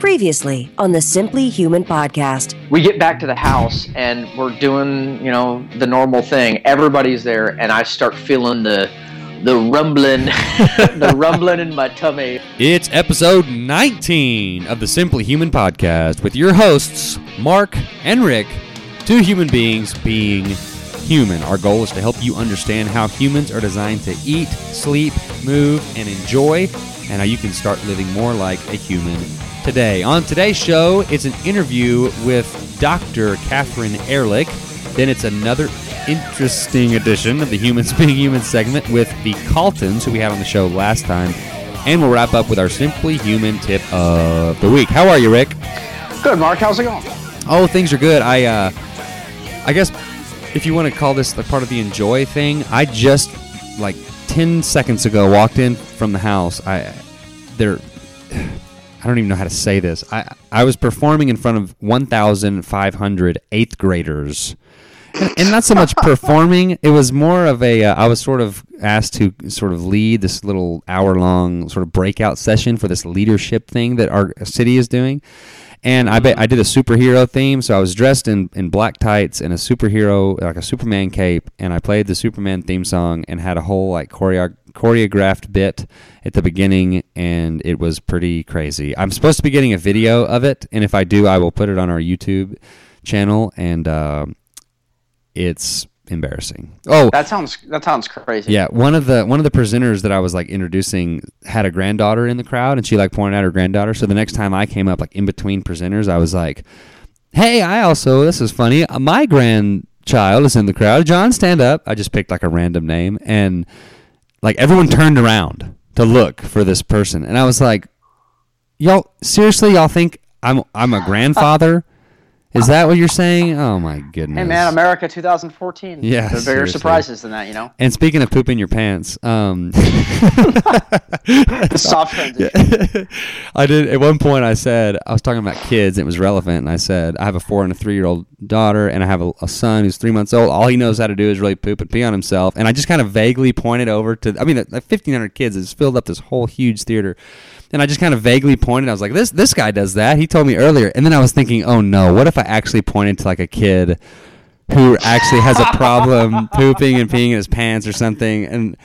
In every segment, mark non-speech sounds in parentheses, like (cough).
Previously on the Simply Human podcast. We get back to the house and we're doing, you know, the normal thing. Everybody's there, and I start feeling the the rumbling, (laughs) the rumbling in my tummy. It's episode 19 of the Simply Human podcast with your hosts, Mark and Rick, two human beings being human. Our goal is to help you understand how humans are designed to eat, sleep, move, and enjoy, and how you can start living more like a human today. On today's show, it's an interview with Dr. Katherine Erlich. Then it's another interesting edition of the Humans (laughs) Being Human segment with the Caltons, who we had on the show last time. And we'll wrap up with our Simply Human tip of the week. How are you, Rick? Good, Mark. How's it going? Oh, things are good. I, uh, I guess if you want to call this like part of the enjoy thing, I just like ten seconds ago walked in from the house. I there. I don't even know how to say this. I I was performing in front of 1,500 eighth graders, and, and not so much (laughs) performing. It was more of a. Uh, I was sort of asked to sort of lead this little hour long sort of breakout session for this leadership thing that our city is doing. And I bet I did a superhero theme, so I was dressed in, in black tights and a superhero, like a Superman cape, and I played the Superman theme song and had a whole like choreo- choreographed bit at the beginning, and it was pretty crazy. I'm supposed to be getting a video of it, and if I do, I will put it on our YouTube channel, and uh, it's embarrassing. Oh, That sounds that sounds crazy. yeah, one of the one of the presenters that I was like introducing had a granddaughter in the crowd, and she like pointed out her granddaughter. So the next time I came up, like in between presenters, I was like, "Hey, I also this is funny. uh, My grandchild is in the crowd. John, stand up." I just picked like a random name, and like everyone turned around to look for this person, and I was like, "Y'all seriously? Y'all think I'm I'm a grandfather?" Is that what you're saying? Oh my goodness! Hey, man, America 2014. Yeah, There are bigger seriously. surprises than that, you know. And speaking of pooping your pants, um, (laughs) soft transition. (laughs) I did at one point. I said I was talking about kids. And it was relevant, and I said I have a four and a three year old daughter, and I have a, a son who's three months old. All he knows how to do is really poop and pee on himself. And I just kind of vaguely pointed over to. I mean, like fifteen hundred kids has filled up this whole huge theater. And I just kind of vaguely pointed. I was like, "This this guy does that." He told me earlier, and then I was thinking, "Oh no! What if I actually pointed to like a kid who actually has a problem (laughs) pooping and peeing in his pants or something?" And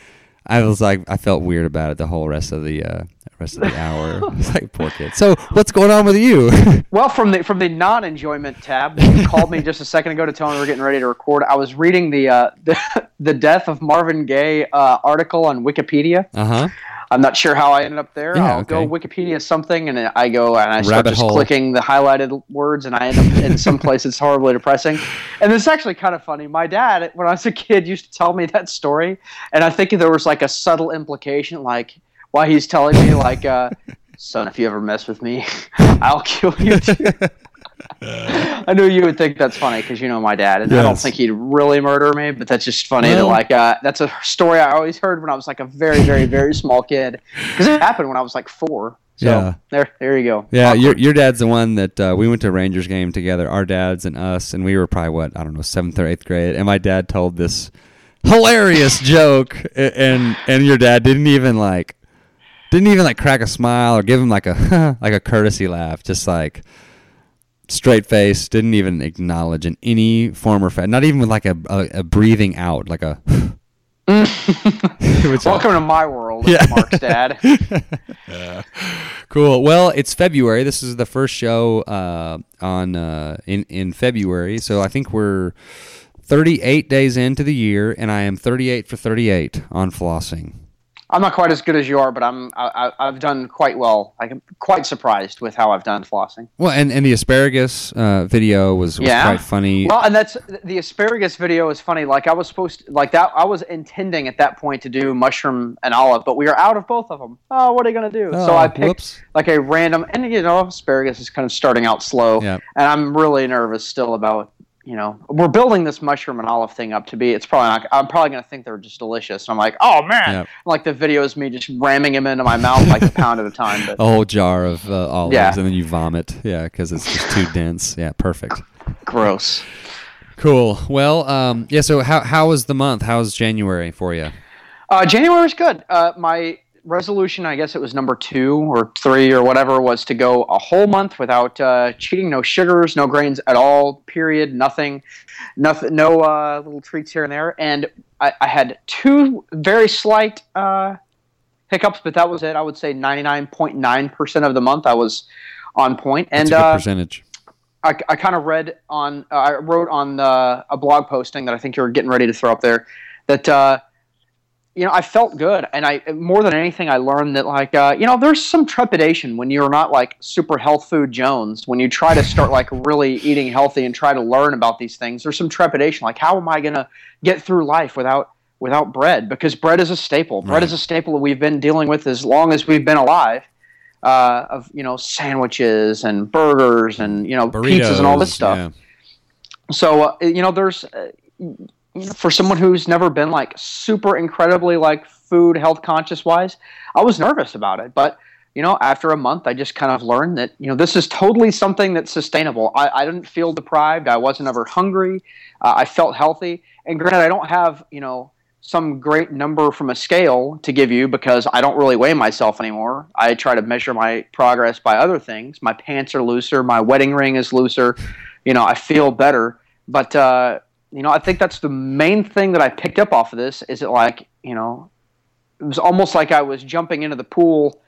I was like, I felt weird about it the whole rest of the uh, rest of the hour. (laughs) It's like poor kid. So what's going on with you? (laughs) Well, from the from the non-enjoyment tab, you called me just a second ago to tell me we're getting ready to record. I was reading the uh, the, the death of Marvin Gaye uh, article on Wikipedia. uh huh. I'm not sure how I ended up there. Yeah, I'll go. Wikipedia something, and I go and I start Rabbit just hole. clicking the highlighted words, and I end up in (laughs) some place that's horribly depressing. And it's actually kind of funny. My dad, when I was a kid, used to tell me that story, and I think there was like a subtle implication, like why he's telling me, like, uh, "Son, if you ever mess with me, (laughs) I'll kill you." (laughs) (laughs) I knew you would think that's funny because you know my dad, and I don't think he'd really murder me. But that's just funny that like uh, that's a story I always heard when I was like a very, very, very small kid because it happened when I was like four. So Yeah. there, there you go. Yeah, Awkward. your your dad's the one that uh, we went to a Rangers game together. Our dads and us, and we were probably what I don't know seventh or eighth grade. And my dad told this hilarious (laughs) joke, and and your dad didn't even like didn't even like crack a smile or give him like a (laughs) like a courtesy laugh, just like straight face. Didn't even acknowledge in any form or fashion, not even with like a, a, a breathing out, like a. (laughs) Welcome to my world, Yeah. Mark's dad. (laughs) Cool. Well, it's February. This is the first show uh, on uh, in in February, so I think we're 38 days into the year, and I am 38 for 38 on flossing. I'm not quite as good as you are, but I'm I, I've done quite well. I'm quite surprised with how I've done flossing. Well, and, and the asparagus uh, video was, was Yeah. quite funny. Well, and that's the asparagus video is funny. Like I was supposed to, like that. I was intending at that point to do mushroom and olive, but we are out of both of them. Oh, what are you gonna do? so Oh, I picked whoops. like a random, and you know, asparagus is kind of starting out slow, Yeah. and I'm really nervous still about. You know, we're building this mushroom and olive thing up to be. It's probably not. I'm probably gonna think they're just delicious. And I'm like, oh man, Yep. like the video is me just ramming them into my mouth like a (laughs) pound at a time. But A whole jar of uh, olives, Yeah. and then you vomit. Yeah, because it's just too dense. Yeah, perfect. gross. Cool. Well, um, yeah. So how how was the month? How's January for you? Uh, January was good. Uh, my resolution, I guess it was number two or three or whatever, was to go a whole month without uh, cheating, no sugars, no grains at all. Period. Nothing, nothing, no uh, little treats here and there. And I, I had two very slight uh, hiccups, but that was it. I would say ninety nine point nine percent of the month I was on point. And That's a good uh, percentage. I, I kind of read on, uh, I wrote on uh, a blog posting that I think you're getting ready to throw up there that, uh, you know, I felt good. And I, more than anything, I learned that, like, uh, you know, there's some trepidation when you're not like super health food Jones, when you try to start like really eating healthy and try to learn about these things. There's some trepidation. Like, how am I going to get through life without, without bread? Because bread is a staple. Bread Right. is a staple that we've been dealing with as long as we've been alive. Uh, of you know sandwiches and burgers and you know pizzas and all this stuff. yeah. So uh, you know, there's uh, for someone who's never been like super incredibly like food health conscious wise, I was nervous about it, but you know, after a month, I just kind of learned that you know this is totally something that's sustainable. I, I didn't feel deprived. I wasn't ever hungry. Uh, I felt healthy. And granted, I don't have you know some great number from a scale to give you because I don't really weigh myself anymore. I try to measure my progress by other things. My pants are looser. My wedding ring is looser. You know, I feel better. But uh, you know, I think that's the main thing that I picked up off of this. Is it like you know, it was almost like I was jumping into the pool,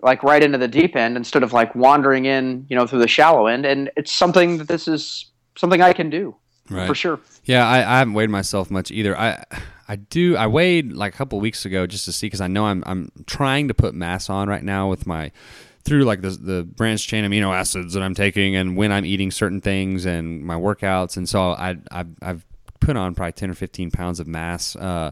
like right into the deep end instead of like wandering in, you know, through the shallow end. And it's something that this is something I can do Right. for sure. Yeah, I, I haven't weighed myself much either. I I do I weighed like a couple weeks ago just to see because I know I'm I'm trying to put mass on right now with my through like the the branched chain amino acids that I'm taking and when I'm eating certain things and my workouts and so I I've, I've put on probably ten or fifteen pounds of mass. Uh,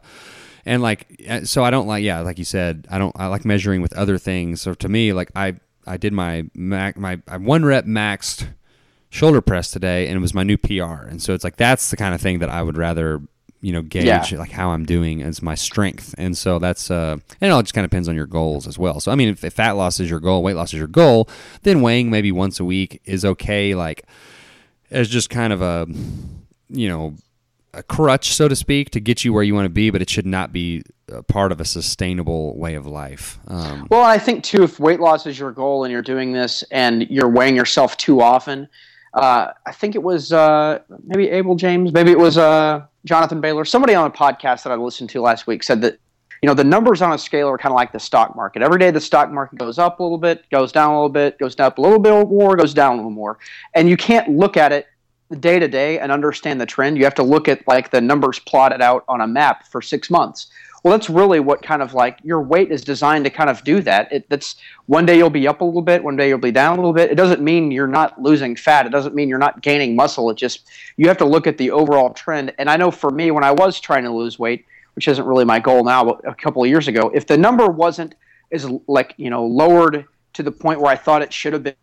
and like uh, so I don't like yeah like you said I don't I like measuring with other things. So to me like I I did my mac my one rep maxed shoulder press today and it was my new PR. And so it's like that's the kind of thing that I would rather, you know, gauge Yeah. like how I'm doing as my strength. And so that's uh and it all just kind of depends on your goals as well. So I mean if, if fat loss is your goal, weight loss is your goal, then weighing maybe once a week is okay like as just kind of a you know a crutch so to speak to get you where you want to be, but it should not be a part of a sustainable way of life. Um, Well, I think too, if weight loss is your goal and you're doing this and you're weighing yourself too often, uh, I think it was uh, maybe Abel James, maybe it was uh, Jonathan Bailor. Somebody on a podcast that I listened to last week said that you know the numbers on a scale are kind of like the stock market. Every day the stock market goes up a little bit, goes down a little bit, goes up a little bit more, goes down a little more, and you can't look at it day to day and understand the trend. You have to look at like the numbers plotted out on a map for six months. Well, that's really what kind of like your weight is designed to kind of do that. It, that's one day you'll be up a little bit, one day you'll be down a little bit. It doesn't mean you're not losing fat. It doesn't mean you're not gaining muscle. It just you have to look at the overall trend. And I know for me, when I was trying to lose weight, which isn't really my goal now, but a couple of years ago, if the number wasn't as like you know lowered to the point where I thought it should have been,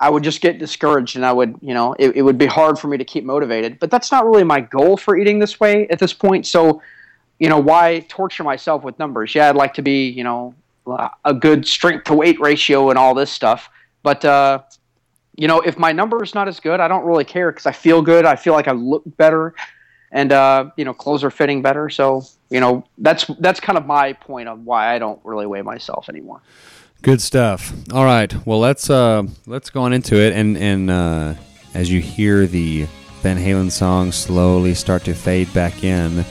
I would just get discouraged and I would, you know, it, it would be hard for me to keep motivated. But that's not really my goal for eating this way at this point. So, you know, why torture myself with numbers? Yeah, I'd like to be, you know, a good strength to weight ratio and all this stuff. But, uh, you know, if my number is not as good, I don't really care because I feel good. I feel like I look better and, uh, you know, clothes are fitting better. So, you know, that's, that's kind of my point of why I don't really weigh myself anymore. Good stuff. All right. Well, let's uh, let's go on into it, and and uh, as you hear the Van Halen song slowly start to fade back in,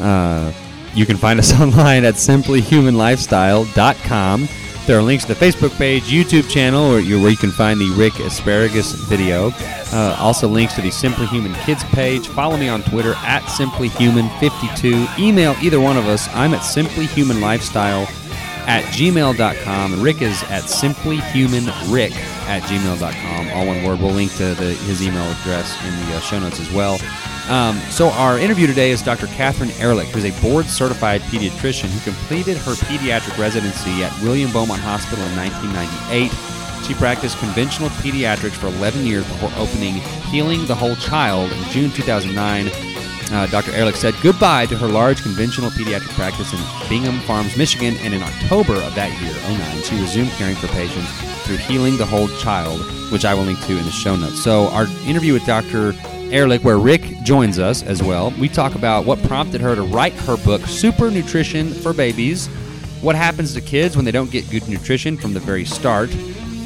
uh, you can find us (laughs) online at simplyhumanlifestyle.com. There are links to the Facebook page, YouTube channel, where you, can find the Rick Asparagus video. Uh, also, links to the Simply Human Kids page. Follow me on Twitter at simplyhuman52. Email either one of us. I'm at simplyhumanlifestyle at gmail.com. Rick is at simplyhumanrick at gmail.com. All one word. We'll link to the, his email address in the uh, show notes as well. Um, so our interview today is Dr. Katherine Erlich, who's a board-certified pediatrician who completed her pediatric residency at William Beaumont Hospital in 1998. She practiced conventional pediatrics for 11 years before opening Healing the Whole Child in June 2009. Uh, Dr. Erlich said goodbye to her large conventional pediatric practice in Bingham Farms, Michigan, and in October of that year, 09, she resumed caring for patients through Healing the Whole Child, which I will link to in the show notes. So, our interview with Dr. Erlich, where Rick joins us as well, we talk about what prompted her to write her book, Super Nutrition for Babies, What happens to kids when they don't get good nutrition from the very start?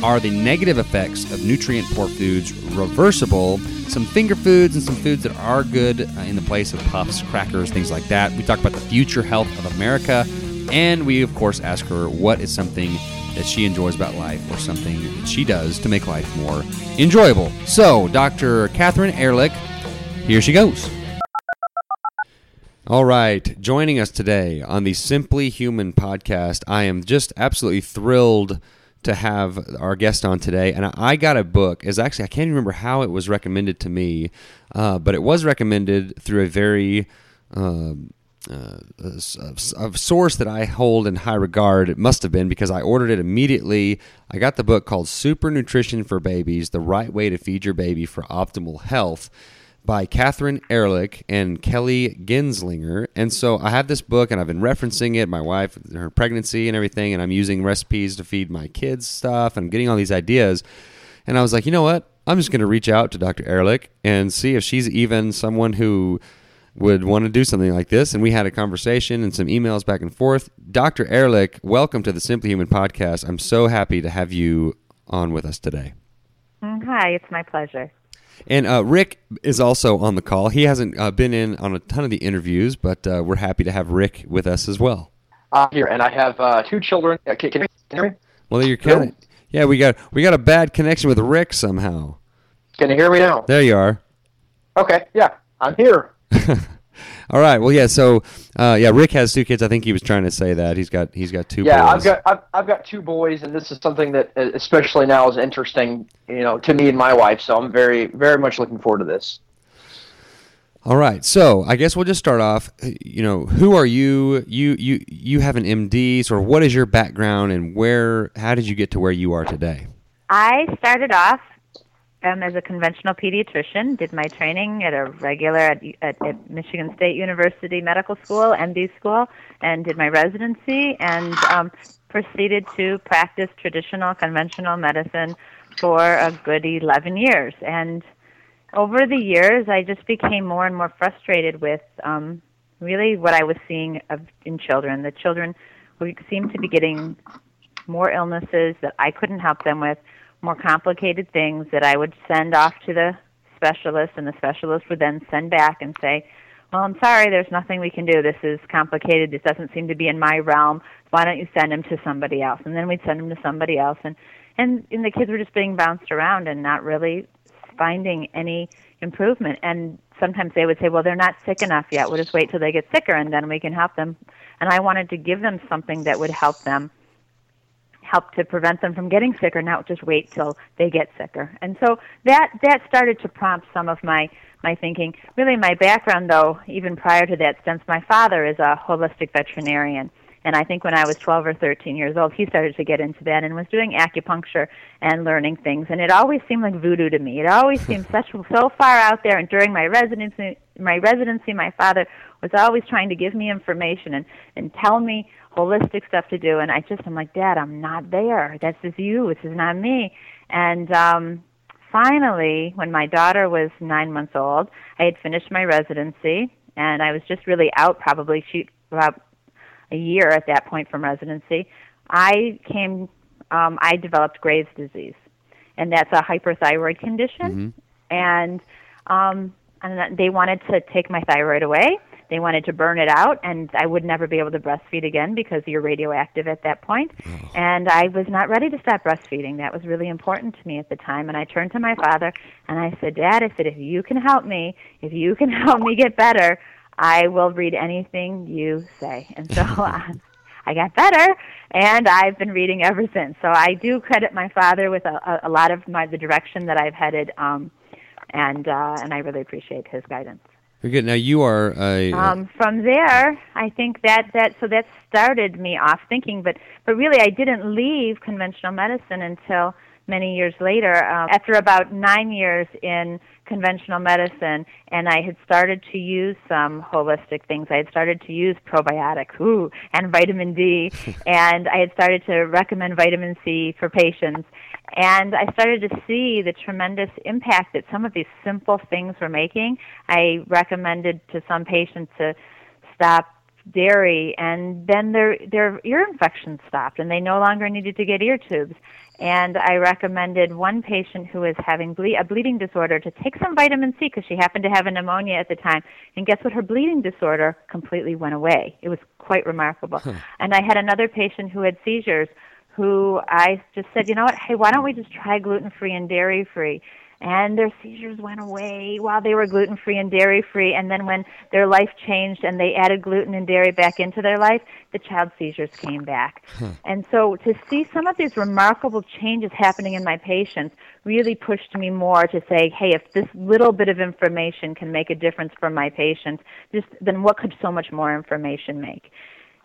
Are the negative effects of nutrient poor foods reversible? Some finger foods and some foods that are good uh, in the place of puffs, crackers, things like that. We talk about the future health of America, and we, of course, ask her what is something that she enjoys about life or something that she does to make life more enjoyable. So, Dr. Katherine Erlich, here she goes. All right, joining us today on the Simply Human podcast, I am just absolutely thrilled to have our guest on today. And I got a book. Is actually I can't remember how it was recommended to me, uh, but it was recommended through a very uh, uh, a, a source that I hold in high regard. It must have been because I ordered it immediately. I got the book called Super Nutrition for Babies: The Right Way to Feed Your Baby for Optimal Health by Katherine Erlich and Kelly Genzlinger. And so I have this book and I've been referencing it, my wife, her pregnancy and everything, and I'm using recipes to feed my kids stuff and I'm getting all these ideas. And I was like, you know what? I'm just going to reach out to Dr. Erlich and see if she's even someone who would want to do something like this. And we had a conversation and some emails back and forth. Dr. Erlich, welcome to the Simply Human podcast. I'm so happy to have you on with us today. Mm, hi, it's my pleasure. And uh, Rick is also on the call. He hasn't uh, been in on a ton of the interviews, but uh, we're happy to have Rick with us as well. I'm here, and I have uh, two children. Uh, can, can, you hear me? Well, you're kind of yeah. We got we got a bad connection with Rick somehow. Can you hear me now? There you are. Okay, yeah, I'm here. All right. Well, yeah. So, uh, yeah, Rick has two kids. I think he was trying to say that he's got he's got two. Yeah, boys. I've got I've, I've got two boys, and this is something that uh, especially now is interesting, you know, to me and my wife. So I'm very very much looking forward to this. All right. So I guess we'll just start off. You know, who are you? You you you have an MD. Sort of, what is your background, and where? How did you get to where you are today? I started off um, as a conventional pediatrician. Did my training at a regular at, at, at Michigan State University Medical School, MD school, and did my residency and um, proceeded to practice traditional conventional medicine for a good 11 years. And over the years, I just became more and more frustrated with um, really what I was seeing of, in children. The children who seemed to be getting more illnesses that I couldn't help them with more complicated things that I would send off to the specialist, and the specialist would then send back and say, well, I'm sorry, there's nothing we can do. This is complicated. This doesn't seem to be in my realm. Why don't you send him to somebody else? And then we'd send him to somebody else, and and, and the kids were just being bounced around and not really finding any improvement. And sometimes they would say, well, they're not sick enough yet. We'll just wait till they get sicker, and then we can help them. And I wanted to give them something that would help them help to prevent them from getting sicker, not just wait till they get sicker. And so that that started to prompt some of my my thinking. Really, my background, though, even prior to that, since my father is a holistic veterinarian. And I think when I was 12 or 13 years old, he started to get into that and was doing acupuncture and learning things. And it always seemed like voodoo to me. It always seemed such so far out there. And during my residency, my residency, my father was always trying to give me information and and tell me holistic stuff to do and I just I'm like, Dad, I'm not there. This is you, this is not me. And um finally, when my daughter was nine months old, I had finished my residency and I was just really out probably she about a year at that point from residency. I came um I developed Graves' disease. And that's a hyperthyroid condition. Mm-hmm. And um and they wanted to take my thyroid away they wanted to burn it out, and I would never be able to breastfeed again because you're radioactive at that point. Oh. And I was not ready to stop breastfeeding. That was really important to me at the time. And I turned to my father and I said, Dad, I said, if you can help me, if you can (laughs) help me get better, I will read anything you say. And so (laughs) I got better, and I've been reading ever since. So I do credit my father with a, a, a lot of my the direction that I've headed, um, and uh, and I really appreciate his guidance. Very good. Now you are a. Um, from there, I think that that so that started me off thinking, but but really I didn't leave conventional medicine until many years later. Um, after about nine years in conventional medicine, and I had started to use some holistic things. I had started to use probiotics, ooh, and vitamin D, (laughs) and I had started to recommend vitamin C for patients. And I started to see the tremendous impact that some of these simple things were making. I recommended to some patients to stop dairy, and then their their ear infection stopped, and they no longer needed to get ear tubes. And I recommended one patient who was having ble- a bleeding disorder to take some vitamin C because she happened to have a pneumonia at the time. And guess what? Her bleeding disorder completely went away. It was quite remarkable. And I had another patient who had seizures who I just said, you know what? Hey, why don't we just try gluten free and dairy free? And their seizures went away while they were gluten free and dairy free and then when their life changed and they added gluten and dairy back into their life the child seizures came back. And so to see some of these remarkable changes happening in my patients really pushed me more to say hey if this little bit of information can make a difference for my patients just then what could so much more information make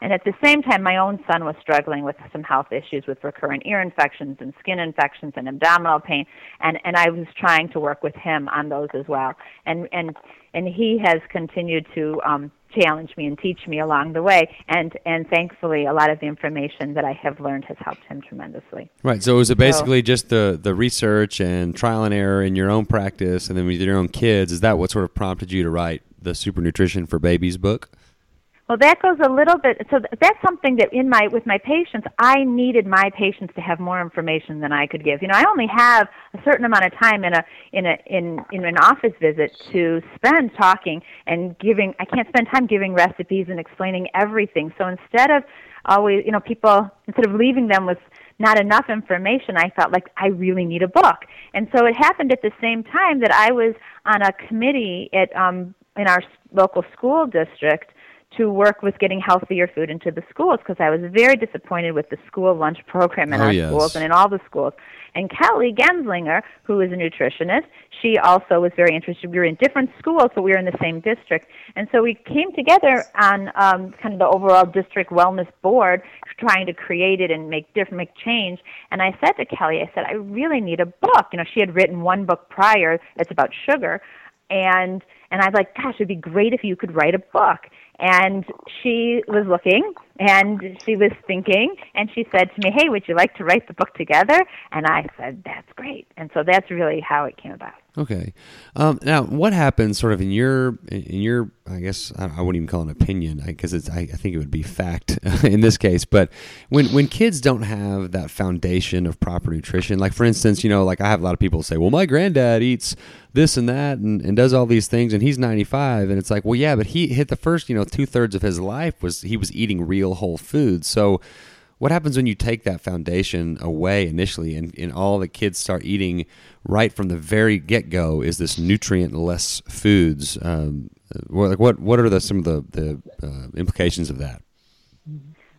and at the same time, my own son was struggling with some health issues with recurrent ear infections and skin infections and abdominal pain, and and I was trying to work with him on those as well. And and and he has continued to um, challenge me and teach me along the way. And and thankfully, a lot of the information that I have learned has helped him tremendously. Right. So was it basically so, just the the research and trial and error in your own practice, and then with your own kids? Is that what sort of prompted you to write the Super Nutrition for Babies book? Well, that goes a little bit. So that's something that in my with my patients, I needed my patients to have more information than I could give. You know, I only have a certain amount of time in a in a in in an office visit to spend talking and giving. I can't spend time giving recipes and explaining everything. So instead of always, you know, people instead of leaving them with not enough information, I felt like I really need a book. And so it happened at the same time that I was on a committee at um in our local school district to work with getting healthier food into the schools because I was very disappointed with the school lunch program in oh, our yes. schools and in all the schools. And Kelly Genzlinger, who is a nutritionist, she also was very interested. We were in different schools, but we were in the same district. And so we came together on um, kind of the overall district wellness board, trying to create it and make different, make change. And I said to Kelly, I said, I really need a book. You know, she had written one book prior that's about sugar, and and I was like, gosh, it'd be great if you could write a book. And she was looking and she was thinking and she said to me, Hey, would you like to write the book together? And I said, That's great. And so that's really how it came about. Okay. Um, now, what happens, sort of in your in your, I guess I, wouldn't even call it an opinion because I, I, think it would be fact (laughs) in this case. But when when kids don't have that foundation of proper nutrition, like for instance, you know, like I have a lot of people say, well, my granddad eats this and that and, and does all these things, and he's ninety five, and it's like, well, yeah, but he hit the first, you know, two thirds of his life was he was eating real whole foods, so what happens when you take that foundation away initially and, and all the kids start eating right from the very get-go is this nutrient-less foods um, like what what are the some of the, the uh, implications of that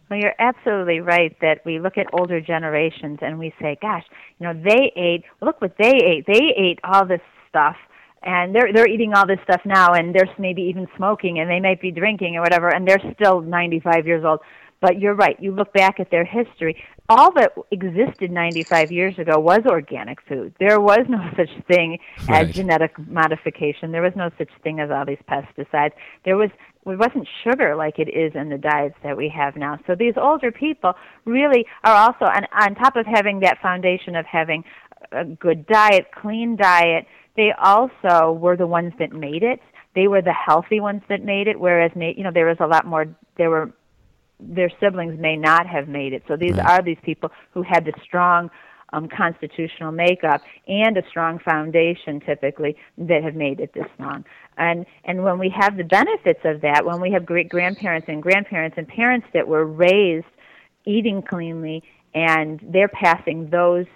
well, you're absolutely right that we look at older generations and we say, gosh, you know, they ate, look what they ate. They ate all this stuff and they're they're eating all this stuff now and they're maybe even smoking and they might be drinking or whatever and they're still 95 years old but you're right. You look back at their history. All that existed 95 years ago was organic food. There was no (laughs) such thing right. as genetic modification. There was no such thing as all these pesticides. There was it wasn't sugar like it is in the diets that we have now. So these older people really are also on, on top of having that foundation of having a good diet, clean diet, they also were the ones that made it. They were the healthy ones that made it, whereas you know there was a lot more. There were their siblings may not have made it. So these right. are these people who had the strong um, constitutional makeup and a strong foundation typically that have made it this long. And and when we have the benefits of that, when we have great grandparents and grandparents and parents that were raised eating cleanly and they're passing those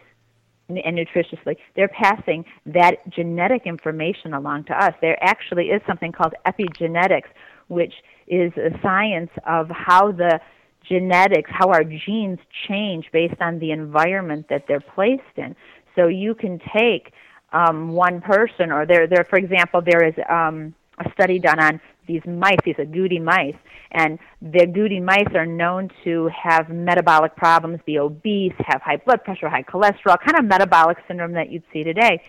and nutritiously, they're passing that genetic information along to us. There actually is something called epigenetics, which is a science of how the genetics, how our genes change based on the environment that they're placed in. So you can take um, one person, or there, there, for example, there is um, a study done on these mice, these agouti mice, and the agouti mice are known to have metabolic problems, be obese, have high blood pressure, high cholesterol, kind of metabolic syndrome that you'd see today.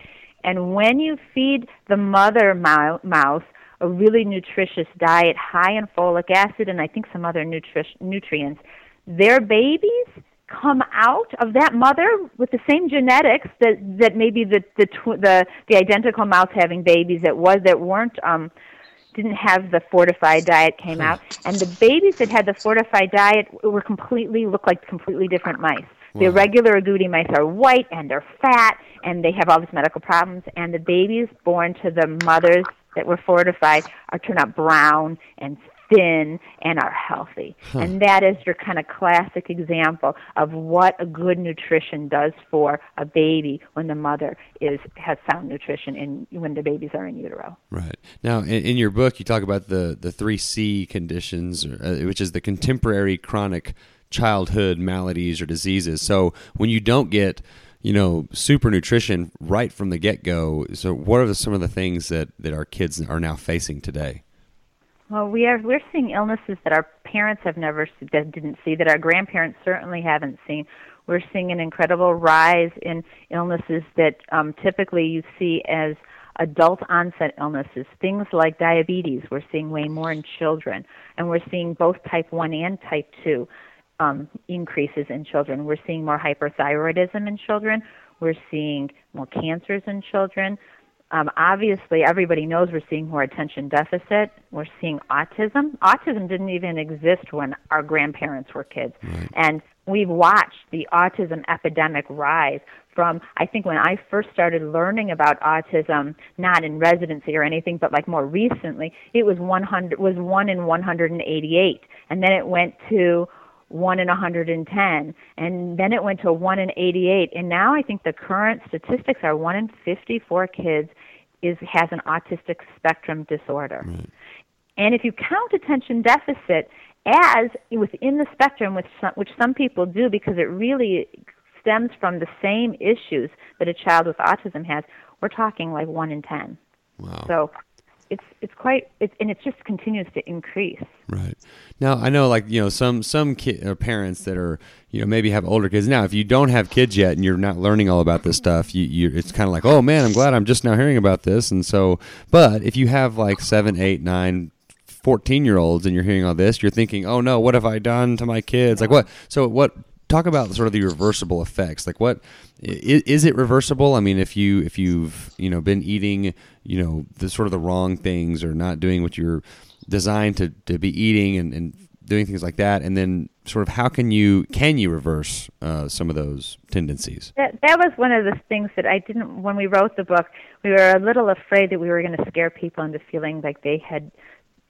And when you feed the mother mouse a really nutritious diet high in folic acid and I think some other nutri- nutrients, their babies come out of that mother with the same genetics that that maybe the the tw- the the identical mouse having babies that was that weren't um didn't have the fortified diet came out, and the babies that had the fortified diet were completely looked like completely different mice. The regular agouti mice are white and they're fat and they have all these medical problems, and the babies born to the mothers that were fortified are turned out brown and thin and are healthy. And that is your kind of classic example of what a good nutrition does for a baby when the mother is has sound nutrition in when the babies are in utero. Right. Now, in, in your book, you talk about the, the three C conditions, uh, which is the contemporary chronic childhood maladies or diseases. So when you don't get, you know, super nutrition right from the get go, so what are the, some of the things that, that our kids are now facing today? Well, we are we're seeing illnesses that our parents have never that didn't see, that our grandparents certainly haven't seen. We're seeing an incredible rise in illnesses that um, typically you see as adult onset illnesses, things like diabetes. We're seeing way more in children, and we're seeing both type one and type two um, increases in children. We're seeing more hyperthyroidism in children. We're seeing more cancers in children. Um, obviously, everybody knows we're seeing more attention deficit. We're seeing autism. Autism didn't even exist when our grandparents were kids. And we've watched the autism epidemic rise from, I think, when I first started learning about autism, not in residency or anything, but like more recently, it was 100, was 1 in 188. And then it went to 1 in 110 and then it went to 1 in 88 and now i think the current statistics are 1 in 54 kids is has an autistic spectrum disorder. And if you count attention deficit as within the spectrum which some, which some people do because it really stems from the same issues that a child with autism has we're talking like 1 in 10 Wow. so it's it's quite it's and it just continues to increase Right. Now I know, like you know, some some uh, parents that are you know maybe have older kids. Now, if you don't have kids yet and you're not learning all about this stuff, you, you it's kind of like, oh man, I'm glad I'm just now hearing about this. And so, but if you have like seven, eight, nine, 14 year olds and you're hearing all this, you're thinking, oh no, what have I done to my kids? Like what? So what? Talk about sort of the reversible effects. Like what is, it reversible? I mean, if you if you've you know been eating you know the sort of the wrong things or not doing what you're designed to, to be eating and, and doing things like that, and then sort of how can you can you reverse uh, some of those tendencies? That that was one of the things that I didn't when we wrote the book. We were a little afraid that we were going to scare people into feeling like they had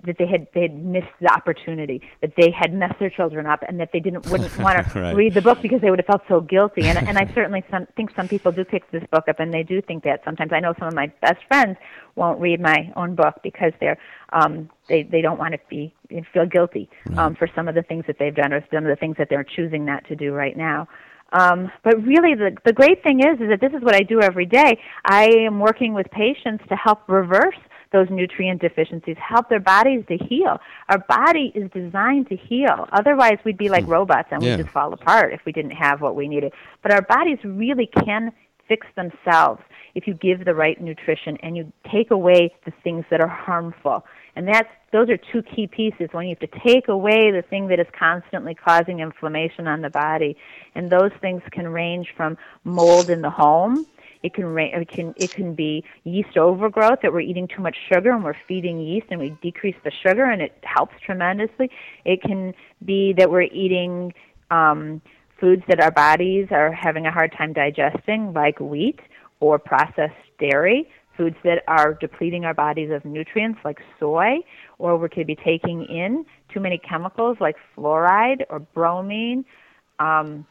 that they had they had missed the opportunity, that they had messed their children up, and that they didn't wouldn't (laughs) want to Right. read the book because they would have felt so guilty. And and I certainly some, think some people do pick this book up, and they do think that sometimes. I know some of my best friends won't read my own book because they're um they they don't want to be feel guilty um for some of the things that they've done or some of the things that they're choosing not to do right now. Um, but really, the the great thing is, is that this is what I do every day. I am working with patients to help reverse those nutrient deficiencies, help their bodies to heal. Our body is designed to heal. Otherwise, we'd be like hmm. robots and Yeah. we'd just fall apart if we didn't have what we needed. But our bodies really can fix themselves if you give the right nutrition and you take away the things that are harmful. And that's those are two key pieces when you have to take away the thing that is constantly causing inflammation on the body. And those things can range from mold in the home. It can it can it can be yeast overgrowth that we're eating too much sugar and we're feeding yeast and we decrease the sugar and it helps tremendously. It can be that we're eating um, foods that our bodies are having a hard time digesting, like wheat or processed dairy, foods that are depleting our bodies of nutrients, like soy, or we could be taking in too many chemicals like fluoride or bromine. Um,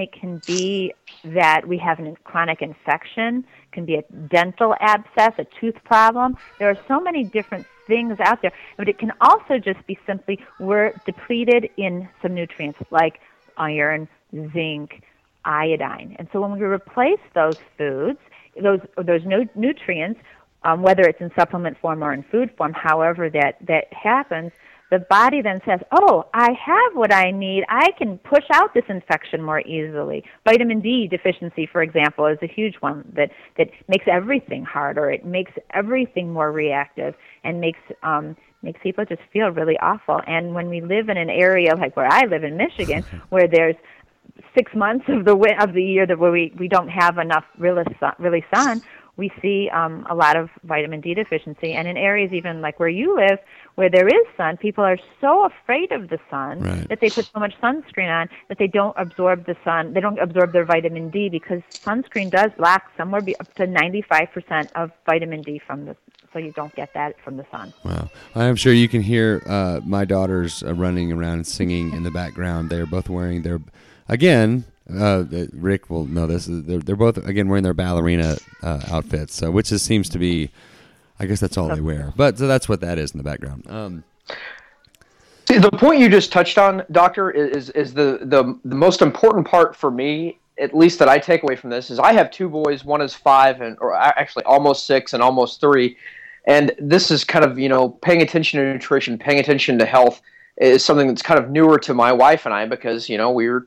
it can be that we have a chronic infection, can be a dental abscess, a tooth problem. There are so many different things out there, but it can also just be simply we're depleted in some nutrients like iron, zinc, iodine. And so when we replace those foods, those those nu- nutrients, um, whether it's in supplement form or in food form, however that that happens, the body then says, "Oh, I have what I need. I can push out this infection more easily." Vitamin D deficiency, for example, is a huge one that that makes everything harder. It makes everything more reactive and makes um, makes people just feel really awful. And when we live in an area like where I live in Michigan, (laughs) where there's six months of the of the year that where we we don't have enough really sun, really sun we see um, a lot of vitamin D deficiency. And in areas even like where you live, where there is sun, people are so afraid of the sun Right. that they put so much sunscreen on that they don't absorb the sun. They don't absorb their vitamin D because sunscreen does lack somewhere be up to 95% of vitamin D from the so you don't get that from the sun. Wow. I'm sure you can hear uh, my daughters uh, running around and singing in the background. They're both wearing their, again, uh, Rick will know this. They're, they're both, again, wearing their ballerina uh, outfits, so, which is, seems to be, I guess that's all they wear. But so that's what that is in the background. Um, See, the point you just touched on, Doctor, is is the, the the most important part for me, at least that I take away from this, is I have two boys. One is five, and or actually almost six, and almost three. And this is kind of you know paying attention to nutrition, paying attention to health is something that's kind of newer to my wife and I because you know we were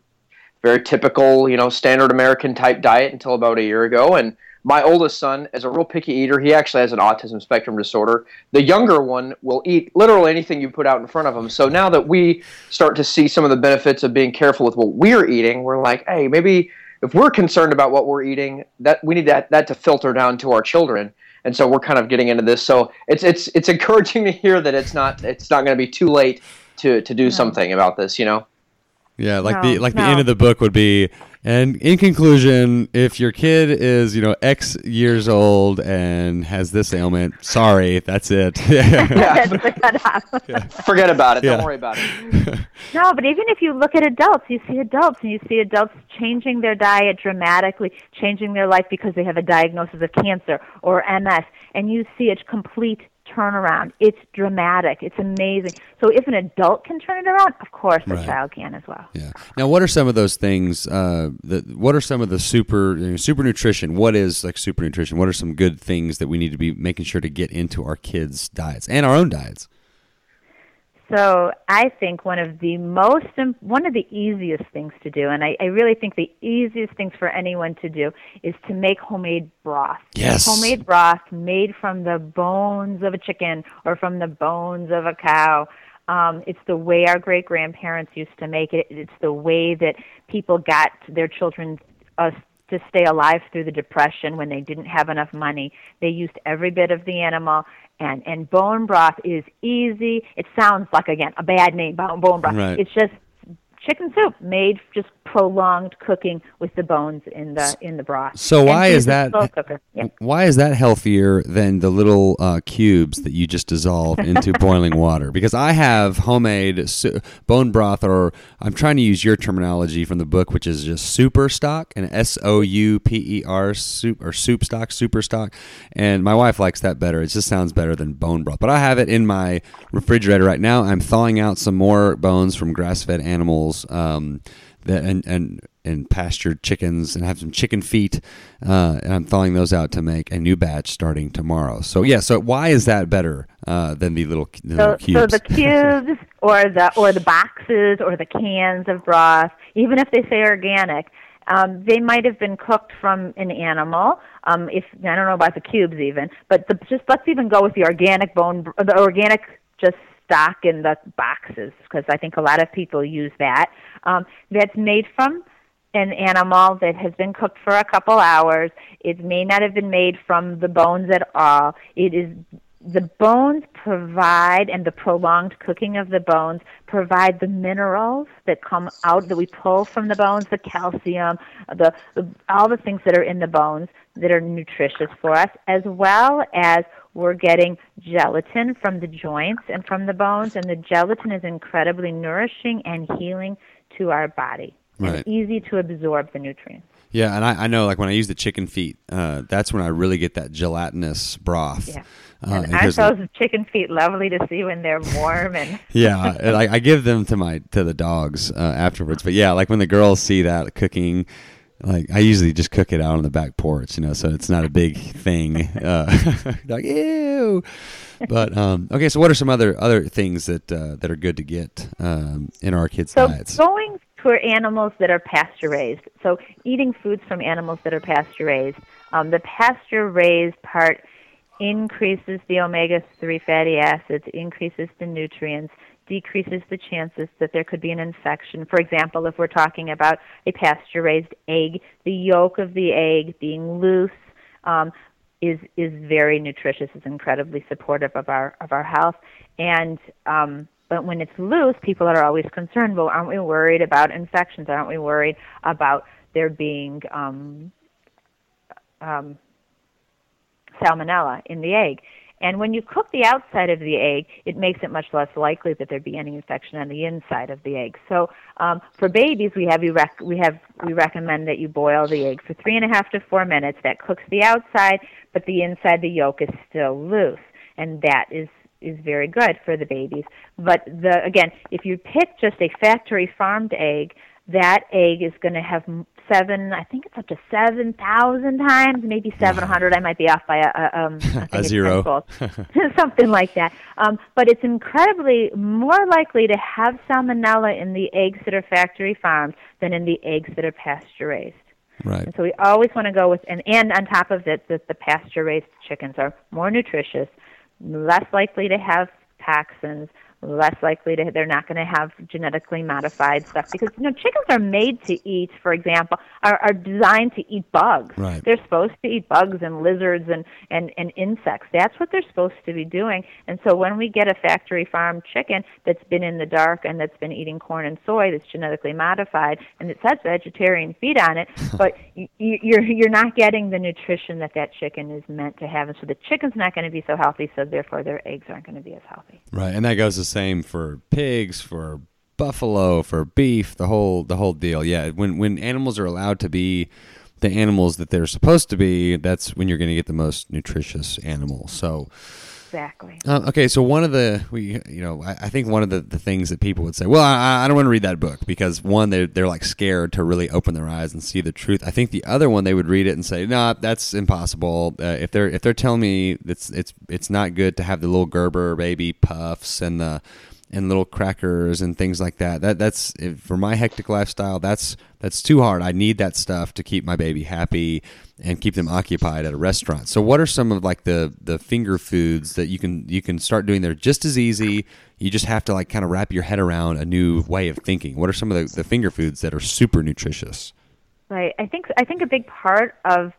very typical, you know, standard American type diet until about a year ago. And my oldest son is a real picky eater. He actually has an autism spectrum disorder. The younger one will eat literally anything you put out in front of him. So now that we start to see some of the benefits of being careful with what we're eating, we're like, hey, maybe if we're concerned about what we're eating, that we need that, that to filter down to our children. And so we're kind of getting into this. So it's it's it's (laughs) encouraging to hear that it's not it's not going to be too late to to do something about this. You know. Yeah, like No, the like the end of the book would be, and in conclusion, if your kid is you know X years old and has this ailment, sorry, that's it. (laughs) (laughs) (laughs) yeah, Yeah. That's the cutoff. Forget about it. Yeah. Don't worry about it. No, but even if you look at adults, you see adults and you see adults changing their diet dramatically, changing their life because they have a diagnosis of cancer or MS, and you see a complete turnaround. It's dramatic. It's amazing. So if an adult can turn it around, of course a Right. child can as well. Yeah. Now, what are some of those things? Uh, that what are some of the super you know, super nutrition? What is like super nutrition? What are some good things that we need to be making sure to get into our kids' diets and our own diets? So I think one of the most, one of the easiest things to do, and I, I really think the easiest things for anyone to do is to make homemade broth. Yes. Homemade broth made from the bones of a chicken or from the bones of a cow. Um, it's the way our great grandparents used to make it. It's the way that people got their children uh, to stay alive through the depression when they didn't have enough money. They used every bit of the animal, and and bone broth is easy. It sounds like again a bad name, bone broth. Right. It's just chicken soup made just prolonged cooking with the bones in the in the broth. So why is that- Yeah. Why is that healthier than the little uh, cubes that you just dissolve (laughs) into boiling water? Because I have homemade su- bone broth, or I'm trying to use your terminology from the book, which is just super stock and S O U P E R soup or soup stock, super stock. And my wife likes that better. It just sounds better than bone broth. But I have it in my refrigerator right now. I'm thawing out some more bones from grass-fed animals. Um, that and and and pastured chickens and have some chicken feet uh, and I'm thawing those out to make a new batch starting tomorrow. So yeah, so why is that better uh, than the little, the little cubes? so the (laughs) cubes or the or the boxes or the cans of broth, even if they say organic, um, they might have been cooked from an animal. Um, if I don't know about the cubes even, but the, just let's even go with the organic bone, the organic just stock in the boxes because I think a lot of people use that. Um, that's made from an animal that has been cooked for a couple hours. It may not have been made from the bones at all. It is the bones provide and the prolonged cooking of the bones provide the minerals that come out that we pull from the bones, the calcium, the, the all the things that are in the bones that are nutritious for us, as well as we're getting gelatin from the joints and from the bones, and the gelatin is incredibly nourishing and healing to our body. Right. And easy to absorb the nutrients. yeah, and I, I know like when I use the chicken feet, uh, that's when I really get that gelatinous broth. Yeah. Uh, and aren't those chicken feet lovely to see when they're warm and (laughs) yeah, I, I give them to my to the dogs uh, afterwards. But yeah, like when the girls see that cooking, like I usually just cook it out on the back porch, you know, so it's not a big thing. (laughs) Uh, (laughs) like ew. But um, okay, so what are some other other things that uh, that are good to get um, in our kids' So diets? going for animals that are pasture raised, so eating foods from animals that are pasture raised, um, the pasture raised part increases the omega three fatty acids, increases the nutrients, decreases the chances that there could be an infection. For example, if we're talking about a pasture raised egg, the yolk of the egg being loose. Um, is is very nutritious, is incredibly supportive of our of our health, and um, but when it's loose, people are always concerned. Well, aren't we worried about infections? Aren't we worried about there being um, um, salmonella in the egg? And when you cook the outside of the egg, it makes it much less likely that there'd be any infection on the inside of the egg. So um, for babies, we have rec- we have we recommend that you boil the egg for three and a half to four minutes. That cooks the outside, but the inside, the yolk is still loose, and that is is very good for the babies. But the again, if you pick just a factory farmed egg, that egg is going to have seven. I think it's up to seven thousand times, maybe seven hundred. I might be off by a, a, um, (laughs) A zero. (laughs) (laughs) something like that. Um, but it's incredibly more likely to have salmonella in the eggs that are factory farmed than in the eggs that are pasture raised. Right. And so we always want to go with, and, and on top of it, that the pasture raised chickens are more nutritious, less likely to have toxins, less likely to, they're not going to have genetically modified stuff because, you know, chickens are made to eat, for example, are, are designed to eat bugs. Right. They're supposed to eat bugs and lizards and, and, and insects. That's what they're supposed to be doing. And so when we get a factory farmed chicken that's been in the dark and that's been eating corn and soy that's genetically modified and it says vegetarian feed on it, (laughs) but you, you're, you're not getting the nutrition that that chicken is meant to have. And so the chicken's not going to be so healthy, so therefore their eggs aren't going to be as healthy. Right, and that goes the same for pigs, for buffalo, for beef, the whole the whole deal. Yeah, when when animals are allowed to be the animals that they're supposed to be, that's when you're going to get the most nutritious animal. So, Exactly. uh, okay, so one of the we you know I, I think one of the, the things that people would say, well, I, I don't want to read that book because one they're they're like scared to really open their eyes and see the truth. I think the other one they would read it and say, no, that's impossible. Uh, if they're if they're telling me it's it's it's not good to have the little Gerber baby puffs and the and little crackers and things like that. That that's for my hectic lifestyle. That's that's too hard. I need that stuff to keep my baby happy and keep them occupied at a restaurant. So, what are some of like the the finger foods that you can you can start doing? They're just as easy. You just have to like kind of wrap your head around a new way of thinking. What are some of the, the finger foods that are super nutritious? Right. I think I think a big part of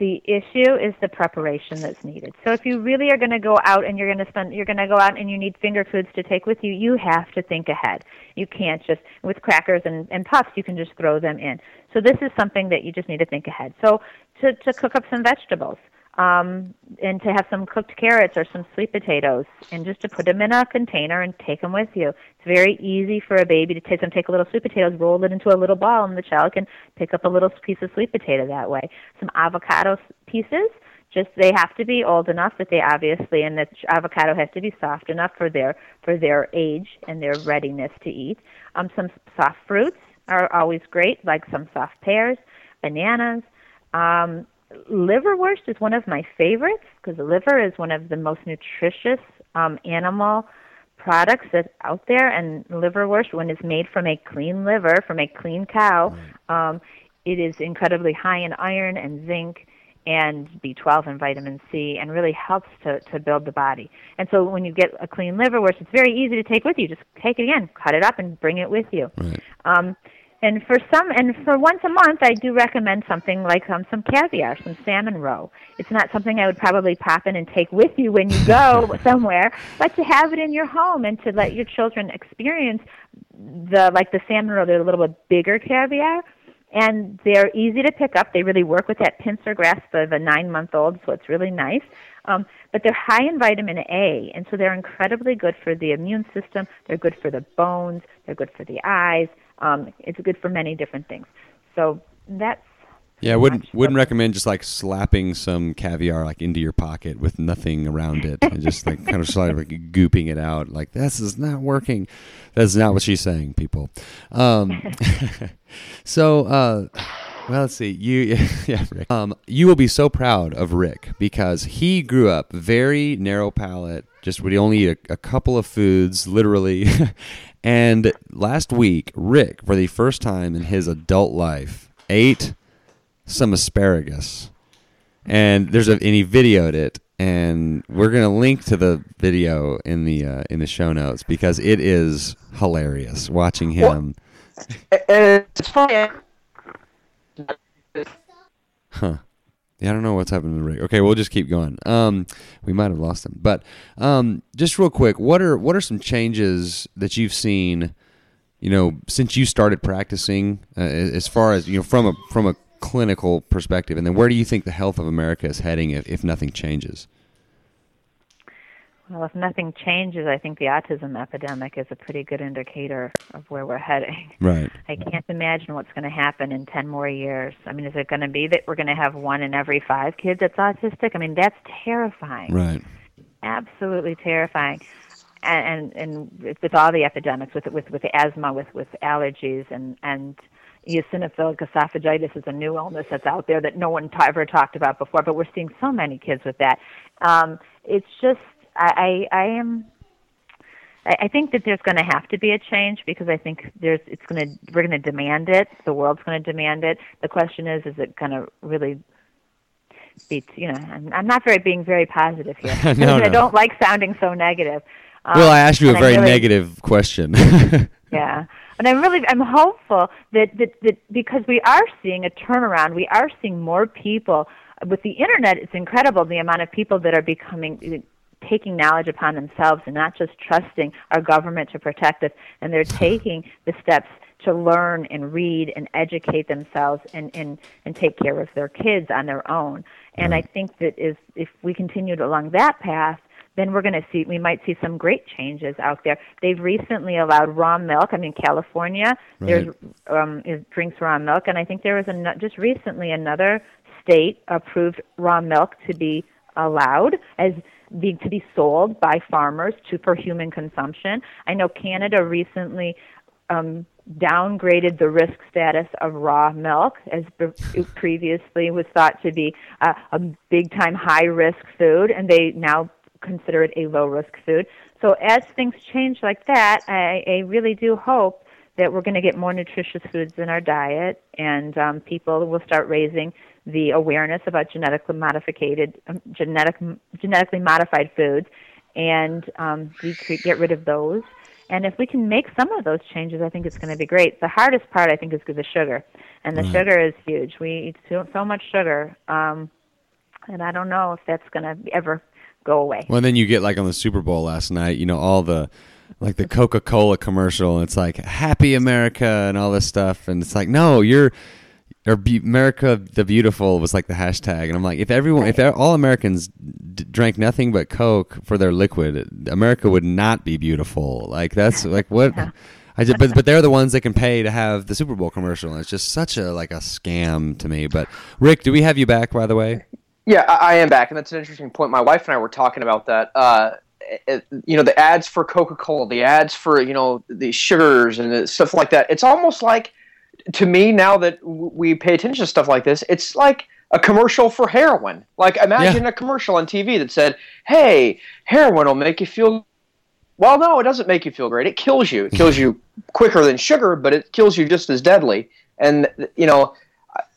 the issue is the preparation that's needed. So if you really are going to go out and you're going to spend you're going to go out and you need finger foods to take with you, you have to think ahead. You can't just with crackers and, and puffs you can just throw them in. So this is something that you just need to think ahead. So to to cook up some vegetables. Um, and to have some cooked carrots or some sweet potatoes, and just to put them in a container and take them with you. It's very easy for a baby to take them, take a little sweet potatoes, roll it into a little ball, and the child can pick up a little piece of sweet potato that way. Some avocado pieces, just they have to be old enough that they obviously, and the avocado has to be soft enough for their for their age and their readiness to eat. Um, some soft fruits are always great, like some soft pears, bananas. Um, liverwurst is one of my favorites because the liver is one of the most nutritious um, animal products that's out there. And liverwurst, when it's made from a clean liver, from a clean cow, um, it is incredibly high in iron and zinc and B12 and vitamin C and really helps to, to build the body. And so when you get a clean liverwurst, it's very easy to take with you. Just take it again, cut it up, and bring it with you. Right. Um, and for some, and for once a month, I do recommend something like um, some caviar, some salmon roe. It's not something I would probably pop in and take with you when you (laughs) go somewhere, but to have it in your home and to let your children experience the like the salmon roe. They're a little bit bigger caviar, and they're easy to pick up. They really work with that pincer grasp of a nine-month-old, so it's really nice. Um, but they're high in vitamin A, and so they're incredibly good for the immune system. They're good for the bones. They're good for the eyes. Um, it's good for many different things. So that's Yeah, I wouldn't wouldn't recommend just like slapping some caviar like into your pocket with nothing around it and just like kind of (laughs) sort of like gooping it out. Like this is not working. That's not what she's saying, people. Um, (laughs) so, uh, well, let's see. You, (laughs) yeah, Rick. Um, you will be so proud of Rick because he grew up very narrow palate. Just would only eat a, a couple of foods, literally. And last week, Rick, for the first time in his adult life, ate some asparagus, and there's a and he videoed it, and we're gonna link to the video in the uh, in the show notes because it is hilarious watching him. And it's funny. Huh. Yeah, I don't know what's happening to Rick. Okay, we'll just keep going. Um, we might have lost him, but um, just real quick, what are what are some changes that you've seen? You know, since you started practicing, uh, as far as you know, from a from a clinical perspective, and then where do you think the health of America is heading if, if nothing changes? Well, if nothing changes, I think the autism epidemic is a pretty good indicator of where we're heading. Right. I can't imagine what's going to happen in 10 more years. I mean, is it going to be that we're going to have one in every five kids that's autistic? I mean, that's terrifying. Right. Absolutely terrifying. And, and and with all the epidemics, with with with asthma, with with allergies, and and eosinophilic esophagitis is a new illness that's out there that no one t- ever talked about before. But we're seeing so many kids with that. Um, it's just I, I, I am. I I think that there's going to have to be a change because I think there's it's going to we're going to demand it. The world's going to demand it. The question is, is it going to really be? You know, I'm, I'm not very being very positive here. (laughs) No, because I no. don't like sounding so negative. Um, Well, I asked you a very really- negative question. (laughs) yeah. And I'm really I'm hopeful that, that that because we are seeing a turnaround, we are seeing more people with the internet. It's incredible the amount of people that are becoming taking knowledge upon themselves and not just trusting our government to protect us, and they're (laughs) taking the steps to learn and read and educate themselves and and and take care of their kids on their own. And I think that if if we continued along that path, then we're going to see we might see some great changes out there. They've recently allowed raw milk. I mean, California there's um, is, drinks raw milk, and I think there was a just recently another state approved raw milk to be allowed as be, to be sold by farmers to for human consumption. I know Canada recently um, downgraded the risk status of raw milk, as previously was thought to be uh, a big time high risk food, and they now consider it a low risk food. So as things change like that, I, I really do hope that we're going to get more nutritious foods in our diet, and um, people will start raising the awareness about genetically modified, um, genetic, genetically modified foods, and um, decre- get rid of those. And if we can make some of those changes, I think it's going to be great. The hardest part, I think, is the sugar, and the sugar is huge. We eat so, so much sugar, um, and I don't know if that's going to ever go away. well, then you get like on the Super Bowl last night, you know, all the like the Coca Cola commercial, and it's like Happy America and all this stuff, and it's like, no, you're or be- America the Beautiful was like the hashtag, and I'm like, if everyone, if all Americans d- drank nothing but Coke for their liquid, America would not be beautiful. Like that's like what. (laughs) I just, but but they're the ones that can pay to have the Super Bowl commercial, and it's just such a like a scam to me. But Rick, do we have you back by the way? Yeah, I, I am back, and that's an interesting point. My wife and I were talking about that. Uh, it, you know, the ads for Coca Cola, the ads for you know the sugars and the stuff like that. It's almost like, to me, now that we pay attention to stuff like this, it's like a commercial for heroin. Like, imagine a commercial on TV that said, "Hey, heroin will make you feel." Well, no, it doesn't make you feel great. It kills you. It kills (laughs) you quicker than sugar, but it kills you just as deadly. And you know,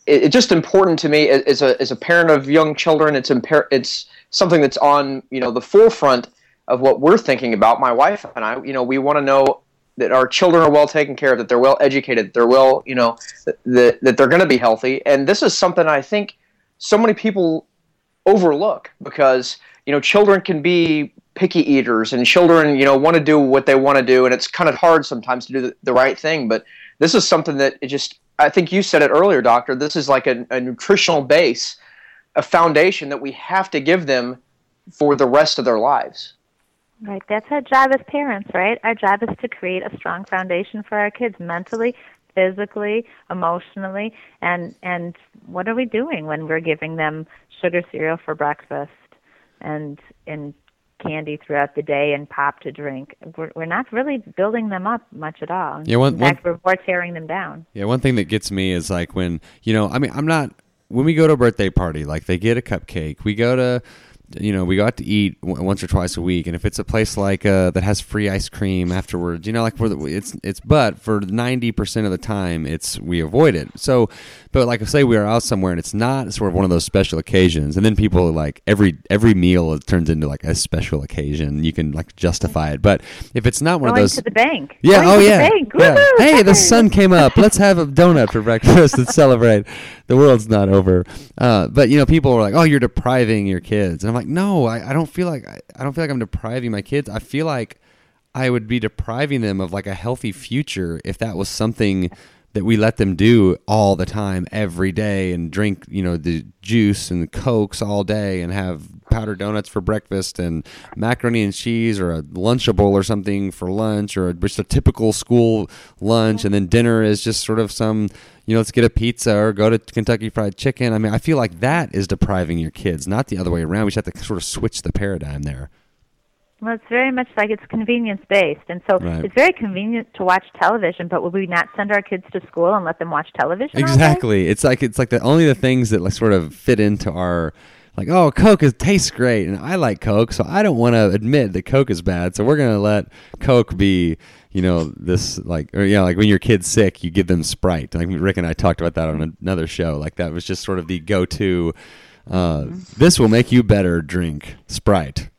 it, it's just important to me as a as a parent of young children. It's impar- it's something that's on you know the forefront of what we're thinking about. My wife and I, you know, we want to know that our children are well taken care of, that they're well educated, they're well, you know, that that, that they're going to be healthy. And this is something I think so many people overlook because you know children can be picky eaters and children you know want to do what they want to do and it's kind of hard sometimes to do the, the right thing but this is something that it just i think you said it earlier doctor this is like a, a nutritional base a foundation that we have to give them for the rest of their lives Right. That's our job as parents, right? Our job is to create a strong foundation for our kids mentally, physically, emotionally, and and what are we doing when we're giving them sugar cereal for breakfast and and candy throughout the day and pop to drink? We're we're not really building them up much at all. Yeah, one- In fact, we're more tearing them down. Yeah, one thing that gets me is like when you know, I mean, I'm not when we go to a birthday party, like they get a cupcake. We go to you know, we got to eat w- once or twice a week, and if it's a place like uh, that has free ice cream afterwards, you know, like for the, it's it's but for ninety percent of the time, it's we avoid it. So, but like I say, we are out somewhere and it's not sort of one of those special occasions, and then people like every every meal it turns into like a special occasion. You can like justify it, but if it's not one Going of those, to the bank. yeah. Going Oh yeah. yeah. Hey, the sun came up. Let's have a donut for breakfast and (laughs) celebrate. The world's not over. Uh, but you know, people are like, "Oh, you're depriving your kids," and I'm like, "No, I, I don't feel like I, I don't feel like I'm depriving my kids. I feel like I would be depriving them of like a healthy future if that was something." That we let them do all the time, every day, and drink, you know, the juice and the cokes all day, and have powdered donuts for breakfast, and macaroni and cheese, or a Lunchable or something for lunch, or just a typical school lunch, and then dinner is just sort of some, you know, let's get a pizza or go to Kentucky Fried Chicken. I mean, I feel like that is depriving your kids, not the other way around. We just have to sort of switch the paradigm there. Well, it's very much like it's convenience based, and so Right. it's very convenient to watch television. But would we not send our kids to school and let them watch television? Exactly. It's like it's like the only the things that like sort of fit into our like oh Coke is tastes great and I like Coke so I don't want to admit that Coke is bad so we're gonna let Coke be you know this like or yeah like when your kid's sick you give them Sprite like Rick and I talked about that on another show like that was just sort of the go to uh, this will make you better drink Sprite.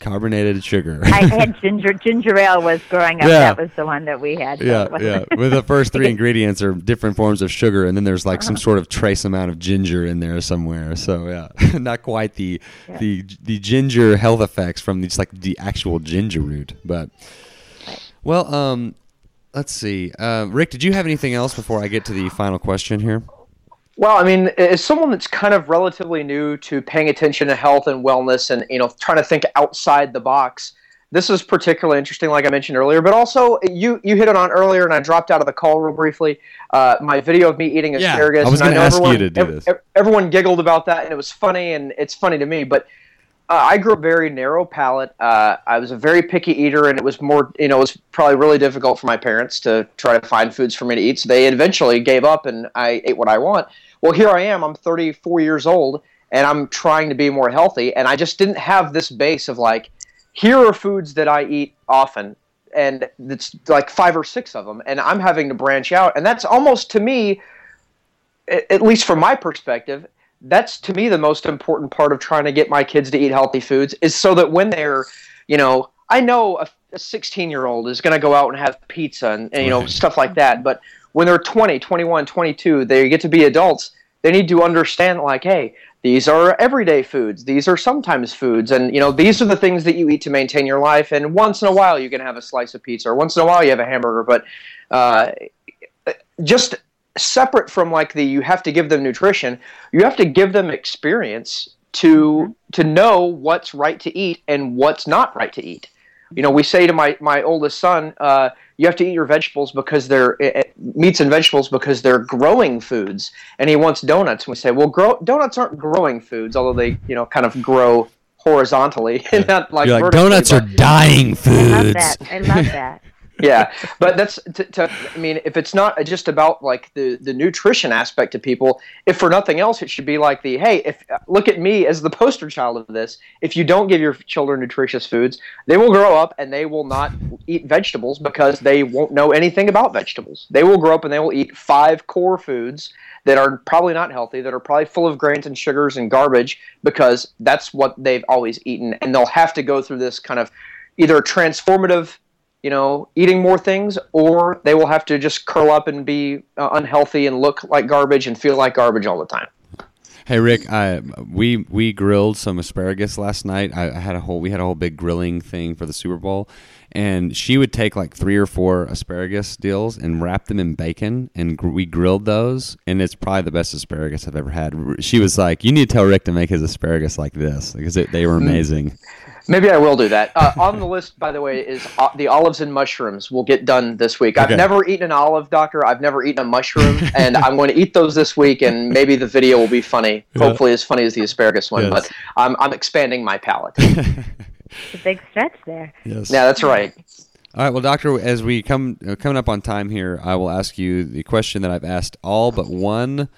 Carbonated sugar. I (laughs) had ginger ginger ale was growing up. Yeah. That was the one that we had. Yeah, yeah. (laughs) With the first three ingredients are different forms of sugar, and then there's like some sort of trace amount of ginger in there somewhere. So yeah, (laughs) not quite the Yeah. the the ginger health effects from just like the actual ginger root. But well, um, let's see. Uh, Rick, did you have anything else before I get to the final question here? Well, I mean, as someone that's kind of relatively new to paying attention to health and wellness, and you know, trying to think outside the box, this is particularly interesting, like I mentioned earlier. But also, you you hit it on earlier, and I dropped out of the call real briefly. Uh, my video of me eating asparagus. Yeah. I was gonna know ask you everyone- to do ev- this. Everyone giggled about that, and it was funny, and it's funny to me. But uh, I grew up very narrow palate. Uh, I was a very picky eater, and it was more, you know, it was probably really difficult for my parents to try to find foods for me to eat. So they eventually gave up, and I ate what I want. Well, here I am. I'm 34 years old, and I'm trying to be more healthy, and I just didn't have this base of like, here are foods that I eat often, and it's like five or six of them, and I'm having to branch out, and that's almost to me, at least from my perspective, that's to me the most important part of trying to get my kids to eat healthy foods is so that when they're, you know, I know a, a 16 year old is going to go out and have pizza and, and you know stuff like that, but when they're 20, 21, 22, they get to be adults. They need to understand like, hey, these are everyday foods. These are sometimes foods, and you know these are the things that you eat to maintain your life. And once in a while, you can have a slice of pizza, or once in a while, you have a hamburger. But uh, just separate from like the you have to give them nutrition you have to give them experience to to know what's right to eat and what's not right to eat you know we say to my my oldest son uh, you have to eat your vegetables because they're eh, eh, meats and vegetables because they're growing foods and he wants donuts and we say well grow, donuts aren't growing foods although they you know kind of grow horizontally and (laughs) not like, You're like vertically, donuts are but- dying I love foods. that. I love that. (laughs) yeah but that's to, to i mean if it's not just about like the the nutrition aspect to people if for nothing else it should be like the hey if look at me as the poster child of this. If you don't give your children nutritious foods they will grow up and they will not eat vegetables because they won't know anything about vegetables. They will grow up and they will eat five core foods that are probably not healthy that are probably full of grains and sugars and garbage because that's what they've always eaten. And they'll have to go through this kind of either transformative you know, eating more things, or they will have to just curl up and be uh, unhealthy and look like garbage and feel like garbage all the time. Hey Rick, I, we we grilled some asparagus last night. I, I had a whole we had a whole big grilling thing for the Super Bowl, and she would take like three or four asparagus deals and wrap them in bacon, and gr- we grilled those, and it's probably the best asparagus I've ever had. She was like, "You need to tell Rick to make his asparagus like this because it, they were (laughs) amazing." Maybe I will do that. Uh, on the list, by the way, is uh, the olives and mushrooms will get done this week. I've Okay. never eaten an olive, doctor. I've never eaten a mushroom, and I'm going to eat those this week, and maybe the video will be funny. Hopefully, as funny as the asparagus one. Yes. But I'm, I'm expanding my palate. (laughs) It's a big stretch there. Yes. yeah, that's right. All right, well, doctor, as we come uh, coming up on time here, I will ask you the question that I've asked all but one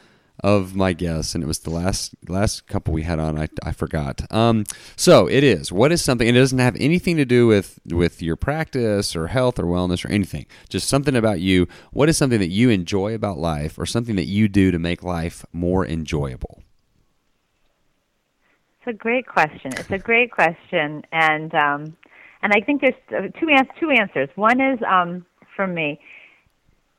of my guests, and it was the last last couple we had on. I, I forgot. Um, so it is. What is something? It doesn't have anything to do with with your practice or health or wellness or anything. Just something about you. What is something that you enjoy about life, or something that you do to make life more enjoyable? It's a great question. It's a great question, and um, and I think there's uh, two two answers. One is um, for me.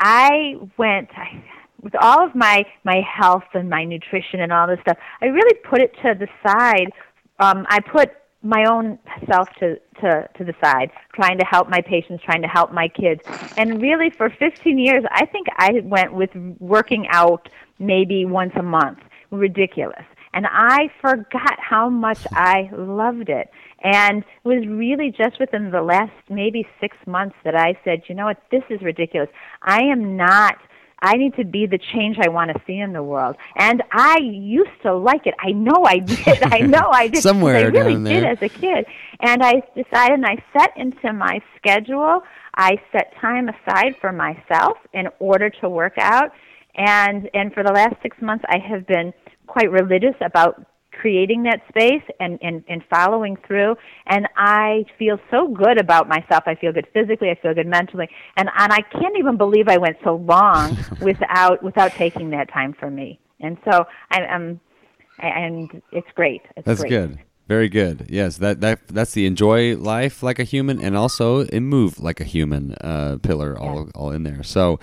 I went. I, with all of my my health and my nutrition and all this stuff, I really put it to the side. Um, I put my own self to, to to the side, trying to help my patients, trying to help my kids, and really for 15 years, I think I went with working out maybe once a month. Ridiculous. And I forgot how much I loved it. And it was really just within the last maybe six months that I said, you know what, this is ridiculous. I am not I need to be the change I want to see in the world. And I used to like it. I know I did. I (laughs) know I did. Somewhere I really down did as a kid. And I decided and I set into my schedule, I set time aside for myself in order to work out. And and for the last 6 months I have been quite religious about creating that space and, and, and following through and I feel so good about myself. I feel good physically, I feel good mentally. And and I can't even believe I went so long (laughs) without without taking that time for me. And so I am and it's great. It's That's great. good. Very good. Yes, that that that's the enjoy life like a human, and also it move like a human uh, pillar all all in there. So.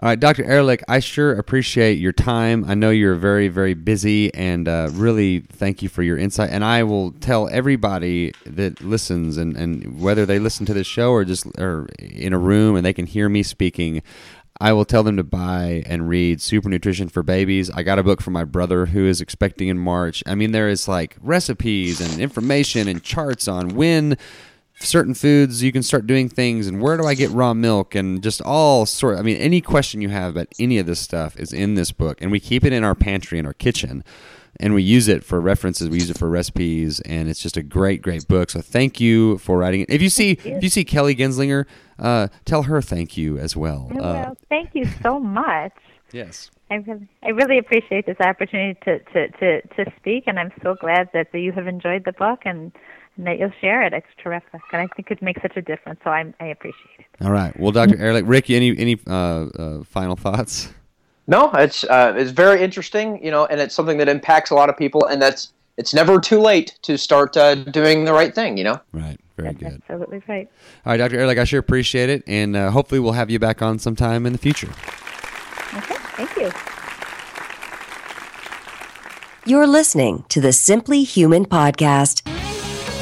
All right, Dr. Erlich, I sure appreciate your time. I know you're very, very busy, and uh, really thank you for your insight. And I will tell everybody that listens, and, and whether they listen to this show or just or in a room and they can hear me speaking, I will tell them to buy and read Super Nutrition for Babies. I got a book for my brother who is expecting in March. I mean, there is like recipes and information and charts on when certain foods you can start doing things and where do I get raw milk and just all sort I mean any question you have about any of this stuff is in this book and we keep it in our pantry in our kitchen and we use it for references we use it for recipes and it's just a great great book. So thank you for writing it. If you see if you see Kelly Genzlinger uh, tell her thank you as well. Oh, uh, well, thank you so much. yes. I really, I really appreciate this opportunity to, to, to, to speak, and I'm so glad that you have enjoyed the book and, and that you'll share it. It's terrific, and I think it makes such a difference. So I, I appreciate it. all right well Dr. Erlich Ricky, any any uh, uh, final thoughts No, it's uh, it's very interesting, you know, and it's something that impacts a lot of people, and that's it's never too late to start uh, doing the right thing, you know. right very That's good absolutely right. all right Dr. Erlich I sure appreciate it and uh, hopefully we'll have you back on sometime in the future Okay, thank you. You're listening to the Simply Human podcast.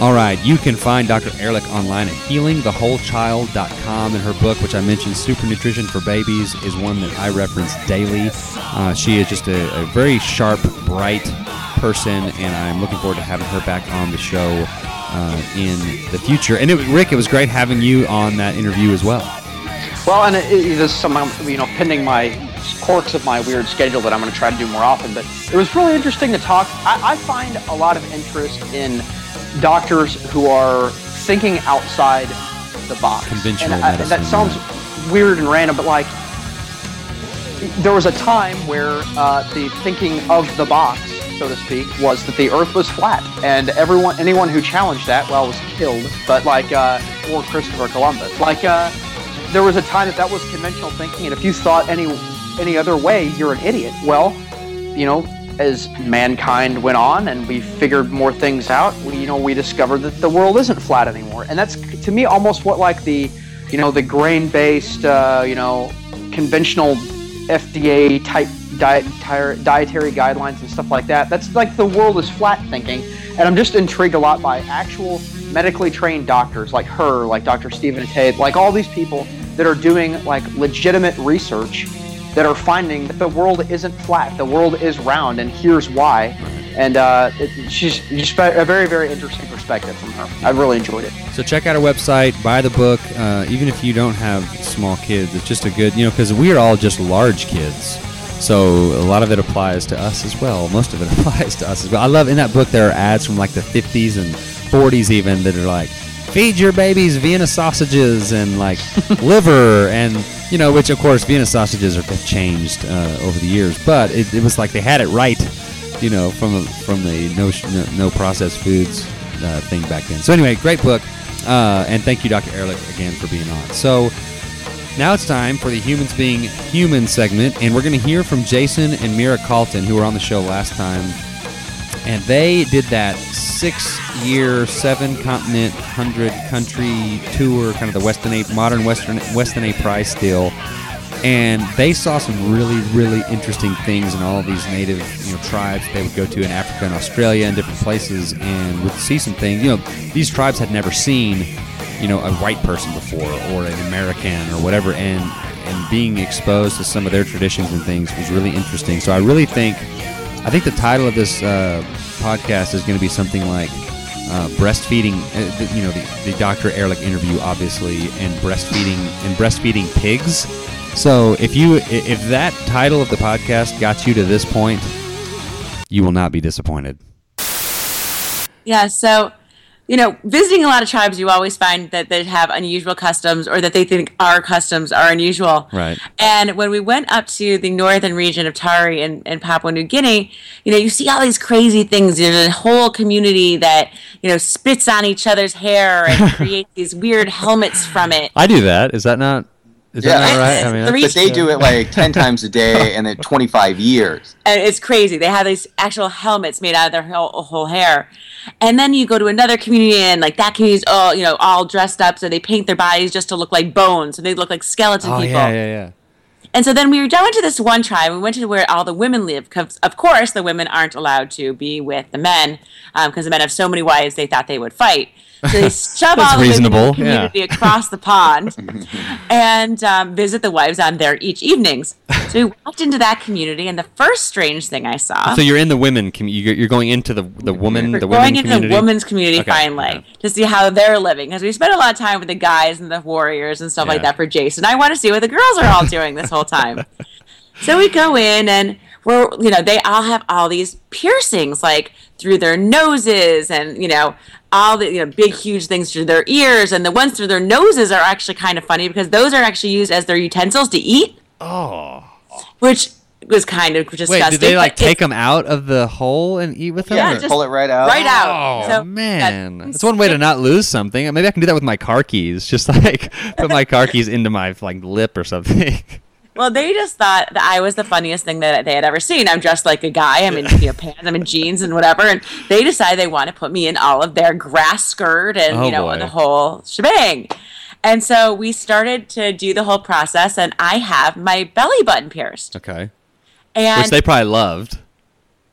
All right, you can find Dr. Erlich online at healingthewholechild.com. And her book, which I mentioned, Super Nutrition for Babies, is one that I reference daily. Uh, she is just a, a very sharp, bright person, and I'm looking forward to having her back on the show uh, in the future. And it, Rick, it was great having you on that interview as well. Well, and it, it, there's some, you know, pending my quirks of my weird schedule that I'm going to try to do more often. But it was really interesting to talk. I, I find a lot of interest in doctors who are thinking outside the box. Conventional and I- medicine, That sounds weird and random, but like, there was a time where uh, the thinking of the box, so to speak, was that the Earth was flat, and everyone, anyone who challenged that, well, was killed. But like, uh, or Christopher Columbus, like, uh, there was a time that that was conventional thinking, and if you thought any any other way, you're an idiot. Well, you know, as mankind went on and we figured more things out, we, you know, we discovered that the world isn't flat anymore, and that's to me almost what like the, you know, the grain-based, uh, you know, conventional FDA type diet, diet, dietary guidelines and stuff like that. That's like the world is flat thinking, and I'm just intrigued a lot by actual medically trained doctors like her, like Dr. Stephen Tate, like all these people that are doing like legitimate research that are finding that the world isn't flat, the world is round, and here's why. And uh, it, she's just a very, very interesting perspective from her. I really enjoyed it. So check out our website, buy the book. Uh, even if you don't have small kids, it's just a good, you know, because we are all just large kids. So a lot of it applies to us as well. Most of it (laughs) applies to us as well. I love in that book there are ads from like the 50s and 40s even that are like, feed your babies Vienna sausages and like (laughs) liver and you know, which of course Vienna sausages have changed uh, over the years, but it, it was like they had it right, you know, from a, from the no no, no processed foods uh, thing back then. So anyway, great book, uh, and thank you, Dr. Erlich, again for being on. So. Now it's time for the Humans Being Human segment, and we're going to hear from Jayson and Mira Calton, who were on the show last time. And they did that six year, seven continent, 100 country tour, kind of the Western A, modern Western, Weston A. Price deal. And they saw some really, really interesting things in all these native you know, tribes they would go to in Africa and Australia and different places and would see some things. You know, these tribes had never seen you know a white person before or an American or whatever, and and being exposed to some of their traditions and things was really interesting. So I really think I think the title of this uh, podcast is going to be something like uh, breastfeeding. Uh, you know the, the Dr. Erlich interview, obviously, and breastfeeding and breastfeeding pigs. So if you if that title of the podcast got you to this point, you will not be disappointed. Yeah. So you know, visiting a lot of tribes, you always find that they have unusual customs or that they think our customs are unusual. Right. And when we went up to the northern region of Tari in, in Papua New Guinea, you know, you see all these crazy things. There's a whole community that, you know, spits on each other's hair and (laughs) creates these weird helmets from it. I do that. Is that not? Is Yeah. that not right? I mean, Three- But they do it like 10 times a day (laughs) and then 25 years. and it's crazy. They have these actual helmets made out of their whole, whole hair. And then you go to another community, and like that community's all you know, all dressed up, so they paint their bodies just to look like bones, so they look like skeleton oh people. yeah, yeah, yeah. And so then we were down to this one tribe. We went to where all the women live. Because of course, the women aren't allowed to be with the men um, because the men have so many wives they thought they would fight. So they (laughs) shove all the reasonable, community across the pond (laughs) and um, visit the wives on their each evenings. So we walked into that community, and the first strange thing I saw. So you're in the women. community. you- you're going into the the woman. We're The women going into community. the women's community Okay, finally okay. to see how they're living because we spent a lot of time with the guys and the warriors and stuff like that for Jayson. I want to see what the girls are all doing this whole time. (laughs) so we go in and we're you know they all have all these piercings like through their noses and you know all the you know big huge things through their ears and the ones through their noses are actually kind of funny because those are actually used as their utensils to eat. Oh. Which was kind of disgusting. Wait, did they like but it- take them out of the hole and eat with them? Yeah, or- just Pull it right out. right out? Oh So, man, yeah, that's one way to not lose something. Maybe I can do that with my car keys. Just (laughs) like put my car keys into my like lip or something. (laughs) Well, they just thought that I was the funniest thing that they had ever seen. I'm dressed like a guy. I'm in you know, pants. I'm in jeans and whatever. And they decide they want to put me in all of their grass skirt and Oh, you know boy. the whole shebang. And so we started to do the whole process, and I have my belly button pierced. okay, And which they probably loved.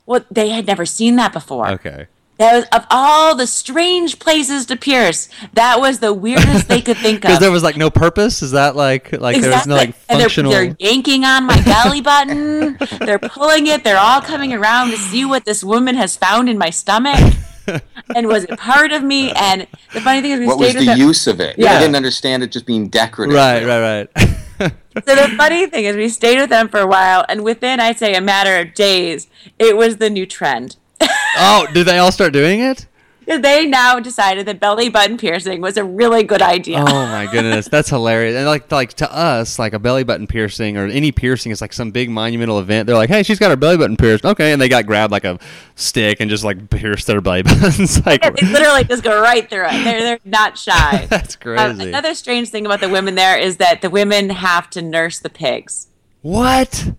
well, they had never seen that before. Okay, That was of all the strange places to pierce. That was the weirdest they could think (laughs) of. because there was like no purpose. Is that like like there was no like And they're, functional? they're yanking on my belly button. they're pulling it. They're all coming around to see what this woman has found in my stomach. and was it part of me? And the funny thing is, we What was stayed with the them. use of it? Yeah. I didn't understand it just being decorative. right, right, right. (laughs) So the funny thing is, we stayed with them for a while, and within I'd say a matter of days, it was the new trend. Oh, did they all start doing it? they now decided that belly button piercing was a really good idea. Oh my goodness, (laughs) that's hilarious! And like, like to us, like a belly button piercing or any piercing is like some big monumental event. They're like, "Hey, she's got her belly button pierced." Okay, and they got grabbed like a stick and just like pierced their belly (laughs) buttons. like, Yeah, they literally just go right through it. They're they're not (laughs) shy. that's Um, crazy. another strange thing about the women there is that the women have to nurse the pigs. what?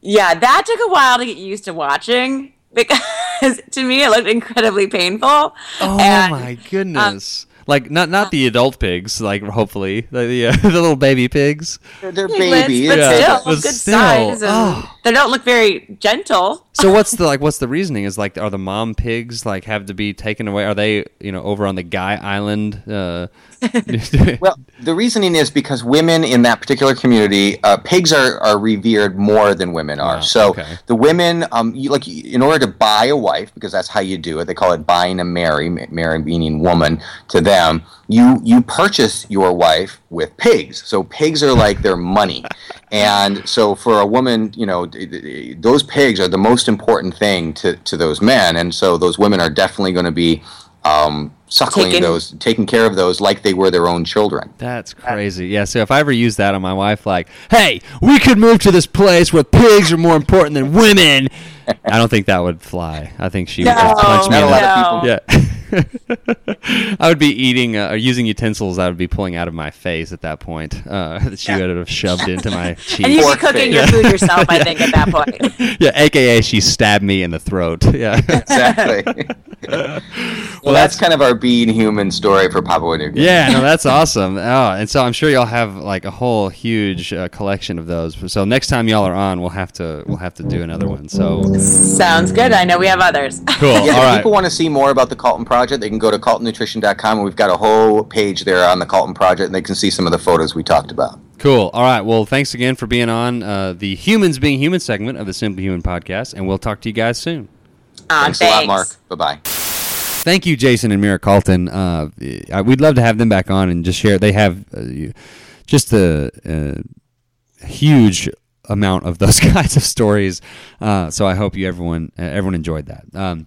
Yeah, that took a while to get used to watching because (laughs) to me it looked incredibly painful. Oh And, my goodness! like not not the adult pigs, like hopefully the the, uh, (laughs) the little baby pigs. They're, they're babies. but Yeah. still But good still, size, and oh. They don't look very gentle. So what's the like? What's the reasoning? Is like are the mom pigs like have to be taken away? Are they you know over on the Guy Island? Uh, (laughs) (laughs) Well, the reasoning is because women in that particular community, uh, pigs are, are revered more than women are. Ah, so okay. the women, um, you, like in order to buy a wife, because that's how you do it. They call it buying a Mary, ma- Mary meaning woman to them. You you purchase your wife with pigs. So pigs are like their money, and so for a woman, you know, th- th- those pigs are the most important thing to to those men, and so those women are definitely going to be um, suckling Taking- those, taking care of those like they were their own children. That's crazy. Yeah. So if I ever use that on my wife, like, "Hey, we could move to this place where pigs are more important than women," (laughs) I don't think that would fly. I think she would just punch me. Not a lot of no. people. Yeah. (laughs) I would be eating uh, or using utensils I would be pulling out of my face at that point. Uh, (laughs) that she would have shoved into my (laughs) cheek. And you'd be cooking face. your food yourself, I think, at that point. yeah, aka she stabbed me in the throat. Yeah. Exactly. well, that's kind of our being human story for Papua New Guinea. Yeah, no, that's awesome. Oh, and so I'm sure y'all have like a whole huge uh, collection of those. So next time y'all are on, we'll have to we'll have to do another one. So Sounds good. I know we have others. cool. Yeah, All if right. people want to see more about the Calton Project, they can go to CaltonNutrition.com, and we've got a whole page there on the Calton Project, and they can see some of the photos we talked about. Cool. All right. Well, thanks again for being on uh, the Humans Being Human segment of the Simply Human podcast, and we'll talk to you guys soon. Uh, Thanks, a lot, Mark. Bye bye. Thank you, Jayson and Mira Calton. Uh, we'd love to have them back on and just share. They have uh, just a, a huge amount of those (laughs) kinds of stories. Uh, so I hope you everyone uh, everyone enjoyed that. Um,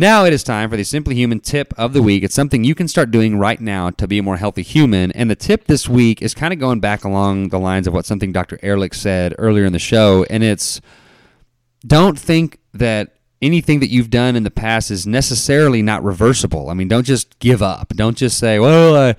now it is time for the Simply Human tip of the week. It's something you can start doing right now to be a more healthy human. And the tip this week is kind of going back along the lines of what something Dr. Erlich said earlier in the show, and it's don't think that anything that you've done in the past is necessarily not reversible. I mean, don't just give up. Don't just say, "Well, I,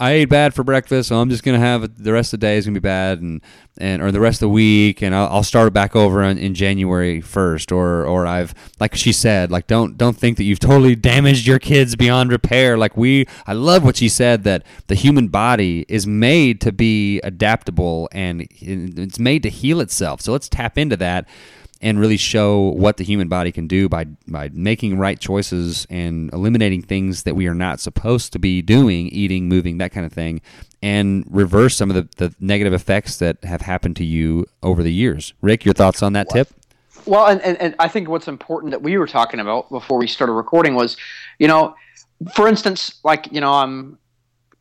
I ate bad for breakfast, so I'm just gonna have the rest of the day is gonna be bad, and and or the rest of the week, and I'll, I'll start it back over in, in January first, or or I've like she said, like don't don't think that you've totally damaged your kids beyond repair. Like we, I love what she said that the human body is made to be adaptable and it's made to heal itself. So let's tap into that and really show what the human body can do by by making right choices and eliminating things that we are not supposed to be doing, eating, moving, that kind of thing, and reverse some of the, the negative effects that have happened to you over the years. Rick, your thoughts on that tip? Well, and, and, and I think what's important that we were talking about before we started recording was, you know, for instance, like, you know, I'm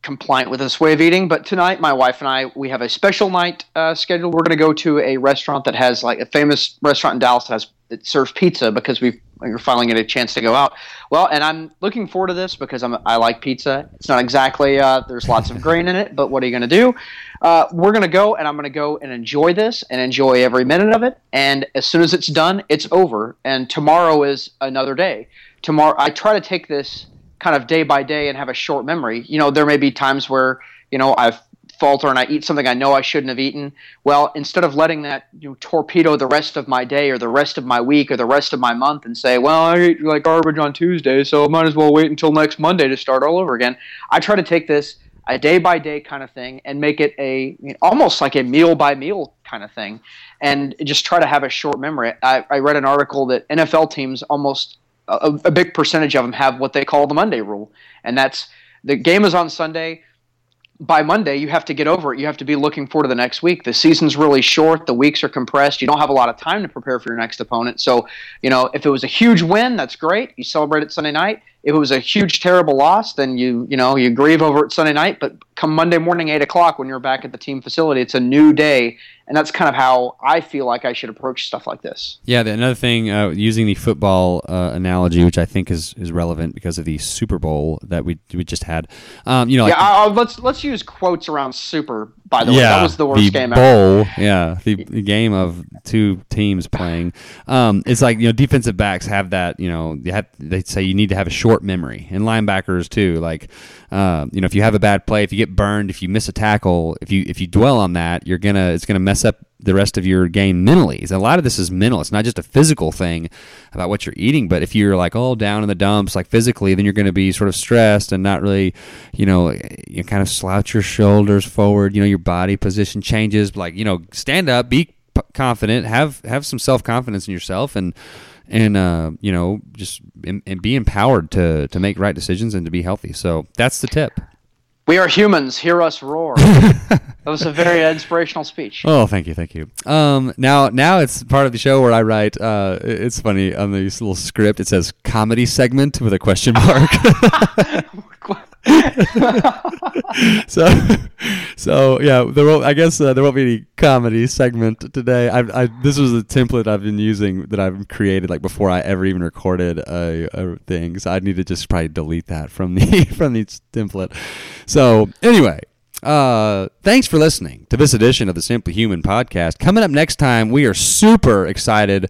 compliant with this way of eating, but tonight my wife and I, we have a special night uh, scheduled. We're going to go to a restaurant that has like a famous restaurant in Dallas that has it serves pizza because we we're finally getting a chance to go out. Well, and I'm looking forward to this because I'm I like pizza. It's not exactly uh, there's lots of grain in it, but what are you going to do? Uh, we're going to go and I'm going to go and enjoy this and enjoy every minute of it. And as soon as it's done, it's over. And tomorrow is another day. Tomorrow, I try to take this kind of day by day and have a short memory. You know, there may be times where you know I've falter and I eat something I know I shouldn't have eaten. Well, instead of letting that you know, torpedo the rest of my day or the rest of my week or the rest of my month and say, well, I ate like garbage on Tuesday, so I might as well wait until next Monday to start all over again. I try to take this a day by day kind of thing and make it a you know, almost like a meal by meal kind of thing and just try to have a short memory. I, I read an article that NFL teams almost a, a big percentage of them have what they call the Monday rule, and that's the game is on Sunday. By Monday, you have to get over it. You have to be looking forward to the next week. The season's really short. The weeks are compressed. You don't have a lot of time to prepare for your next opponent. So, you know, if it was a huge win, that's great. You celebrate it Sunday night. If it was a huge, terrible loss, then you, you know, you grieve over it Sunday night. But come Monday morning, eight o'clock, when you're back at the team facility, it's a new day, and that's kind of how I feel like I should approach stuff like this. Yeah, the, another thing, uh, using the football uh, analogy, which I think is, is relevant because of the Super Bowl that we we just had. Um, you know, like yeah, let's let's use quotes around super. By the way, that was the worst game ever. bowl, yeah, the, the game of two teams playing. Um, it's like you know, defensive backs have that. You know, they, have, they say you need to have a short memory, and linebackers too. Like, uh, you know, if you have a bad play, if you get burned, if you miss a tackle, if you if you dwell on that, you're gonna it's gonna mess up the rest of your game mentally. A lot of this is mental. It's not just a physical thing about what you're eating, but if you're like all down in the dumps, like physically, then you're going to be sort of stressed and not really, you know, you kind of slouch your shoulders forward. You know, your body position changes. Like you know, stand up, be confident, have have some self confidence in yourself, and and uh, you know, just and, and be empowered to to make right decisions and to be healthy. So that's the tip. We are humans. Hear us roar. (laughs) that was a very (laughs) inspirational speech. Oh, thank you, thank you. Um, now, now it's part of the show where I write. Uh, it's funny on this little script. It says comedy segment with a question mark. (laughs) so, so yeah, there won't. I guess uh, there won't be any comedy segment today. I, I this was a template I've been using that I've created like before I ever even recorded a, a thing. So I need to just probably delete that from the (laughs) from the template. So anyway. Uh, thanks for listening to this edition of the Simply Human podcast. Coming up next time, we are super excited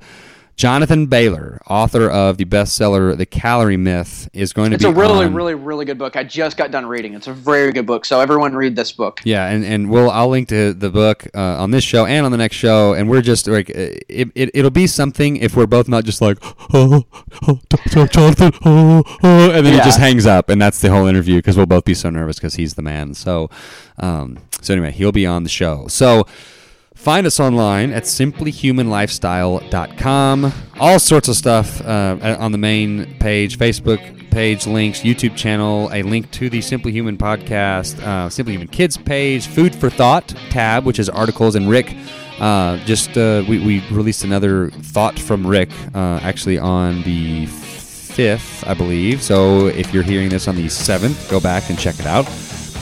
Jonathan Bailor, author of the bestseller The Calorie Myth, is going to it's be It's a really, on- really, really good book. I just got done reading. It's a very good book. So everyone read this book. Yeah, and, and we'll I'll link to the book uh, on this show and on the next show, and we're just like it, it it'll be something if we're both not just like oh, oh Jonathan oh, oh and then he Yeah. just hangs up, and that's the whole interview because we'll both be so nervous because he's the man. So, um, so anyway, he'll be on the show. So. Find us online at simplyhumanlifestyle.com. All sorts of stuff uh, on the main page, Facebook page, links, YouTube channel, a link to the Simply Human podcast, uh, Simply Human Kids page, Food for Thought tab, which is articles. And Rick, uh, just uh, we, we released another thought from Rick uh, actually on the 5th, I believe. So if you're hearing this on the 7th, go back and check it out.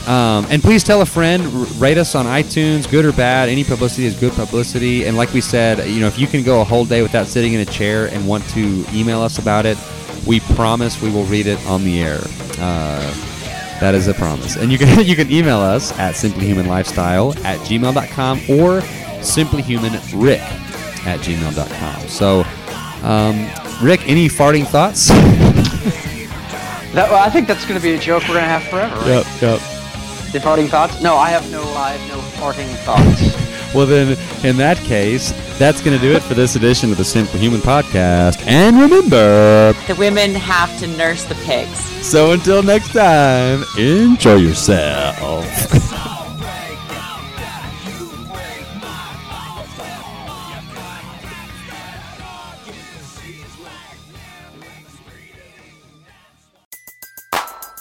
Um, and please tell a friend, r- rate us on iTunes, good or bad. Any publicity is good publicity. And like we said, you know, if you can go a whole day without sitting in a chair and want to email us about it, we promise we will read it on the air. Uh, that is a promise. And you can (laughs) you can email us at simplyhumanlifestyle at gmail.com or simplyhumanrick at gmail.com. So, um, Rick, any farting thoughts? (laughs) That, well, I think that's going to be a joke we're going to have forever, right? yep. The farting thoughts? No, I have no, I have no farting thoughts. Well, then, in that case, that's going to do it for this edition of the Simply Human Podcast. And remember, The women have to nurse the pigs. so until next time, enjoy yourself. (laughs)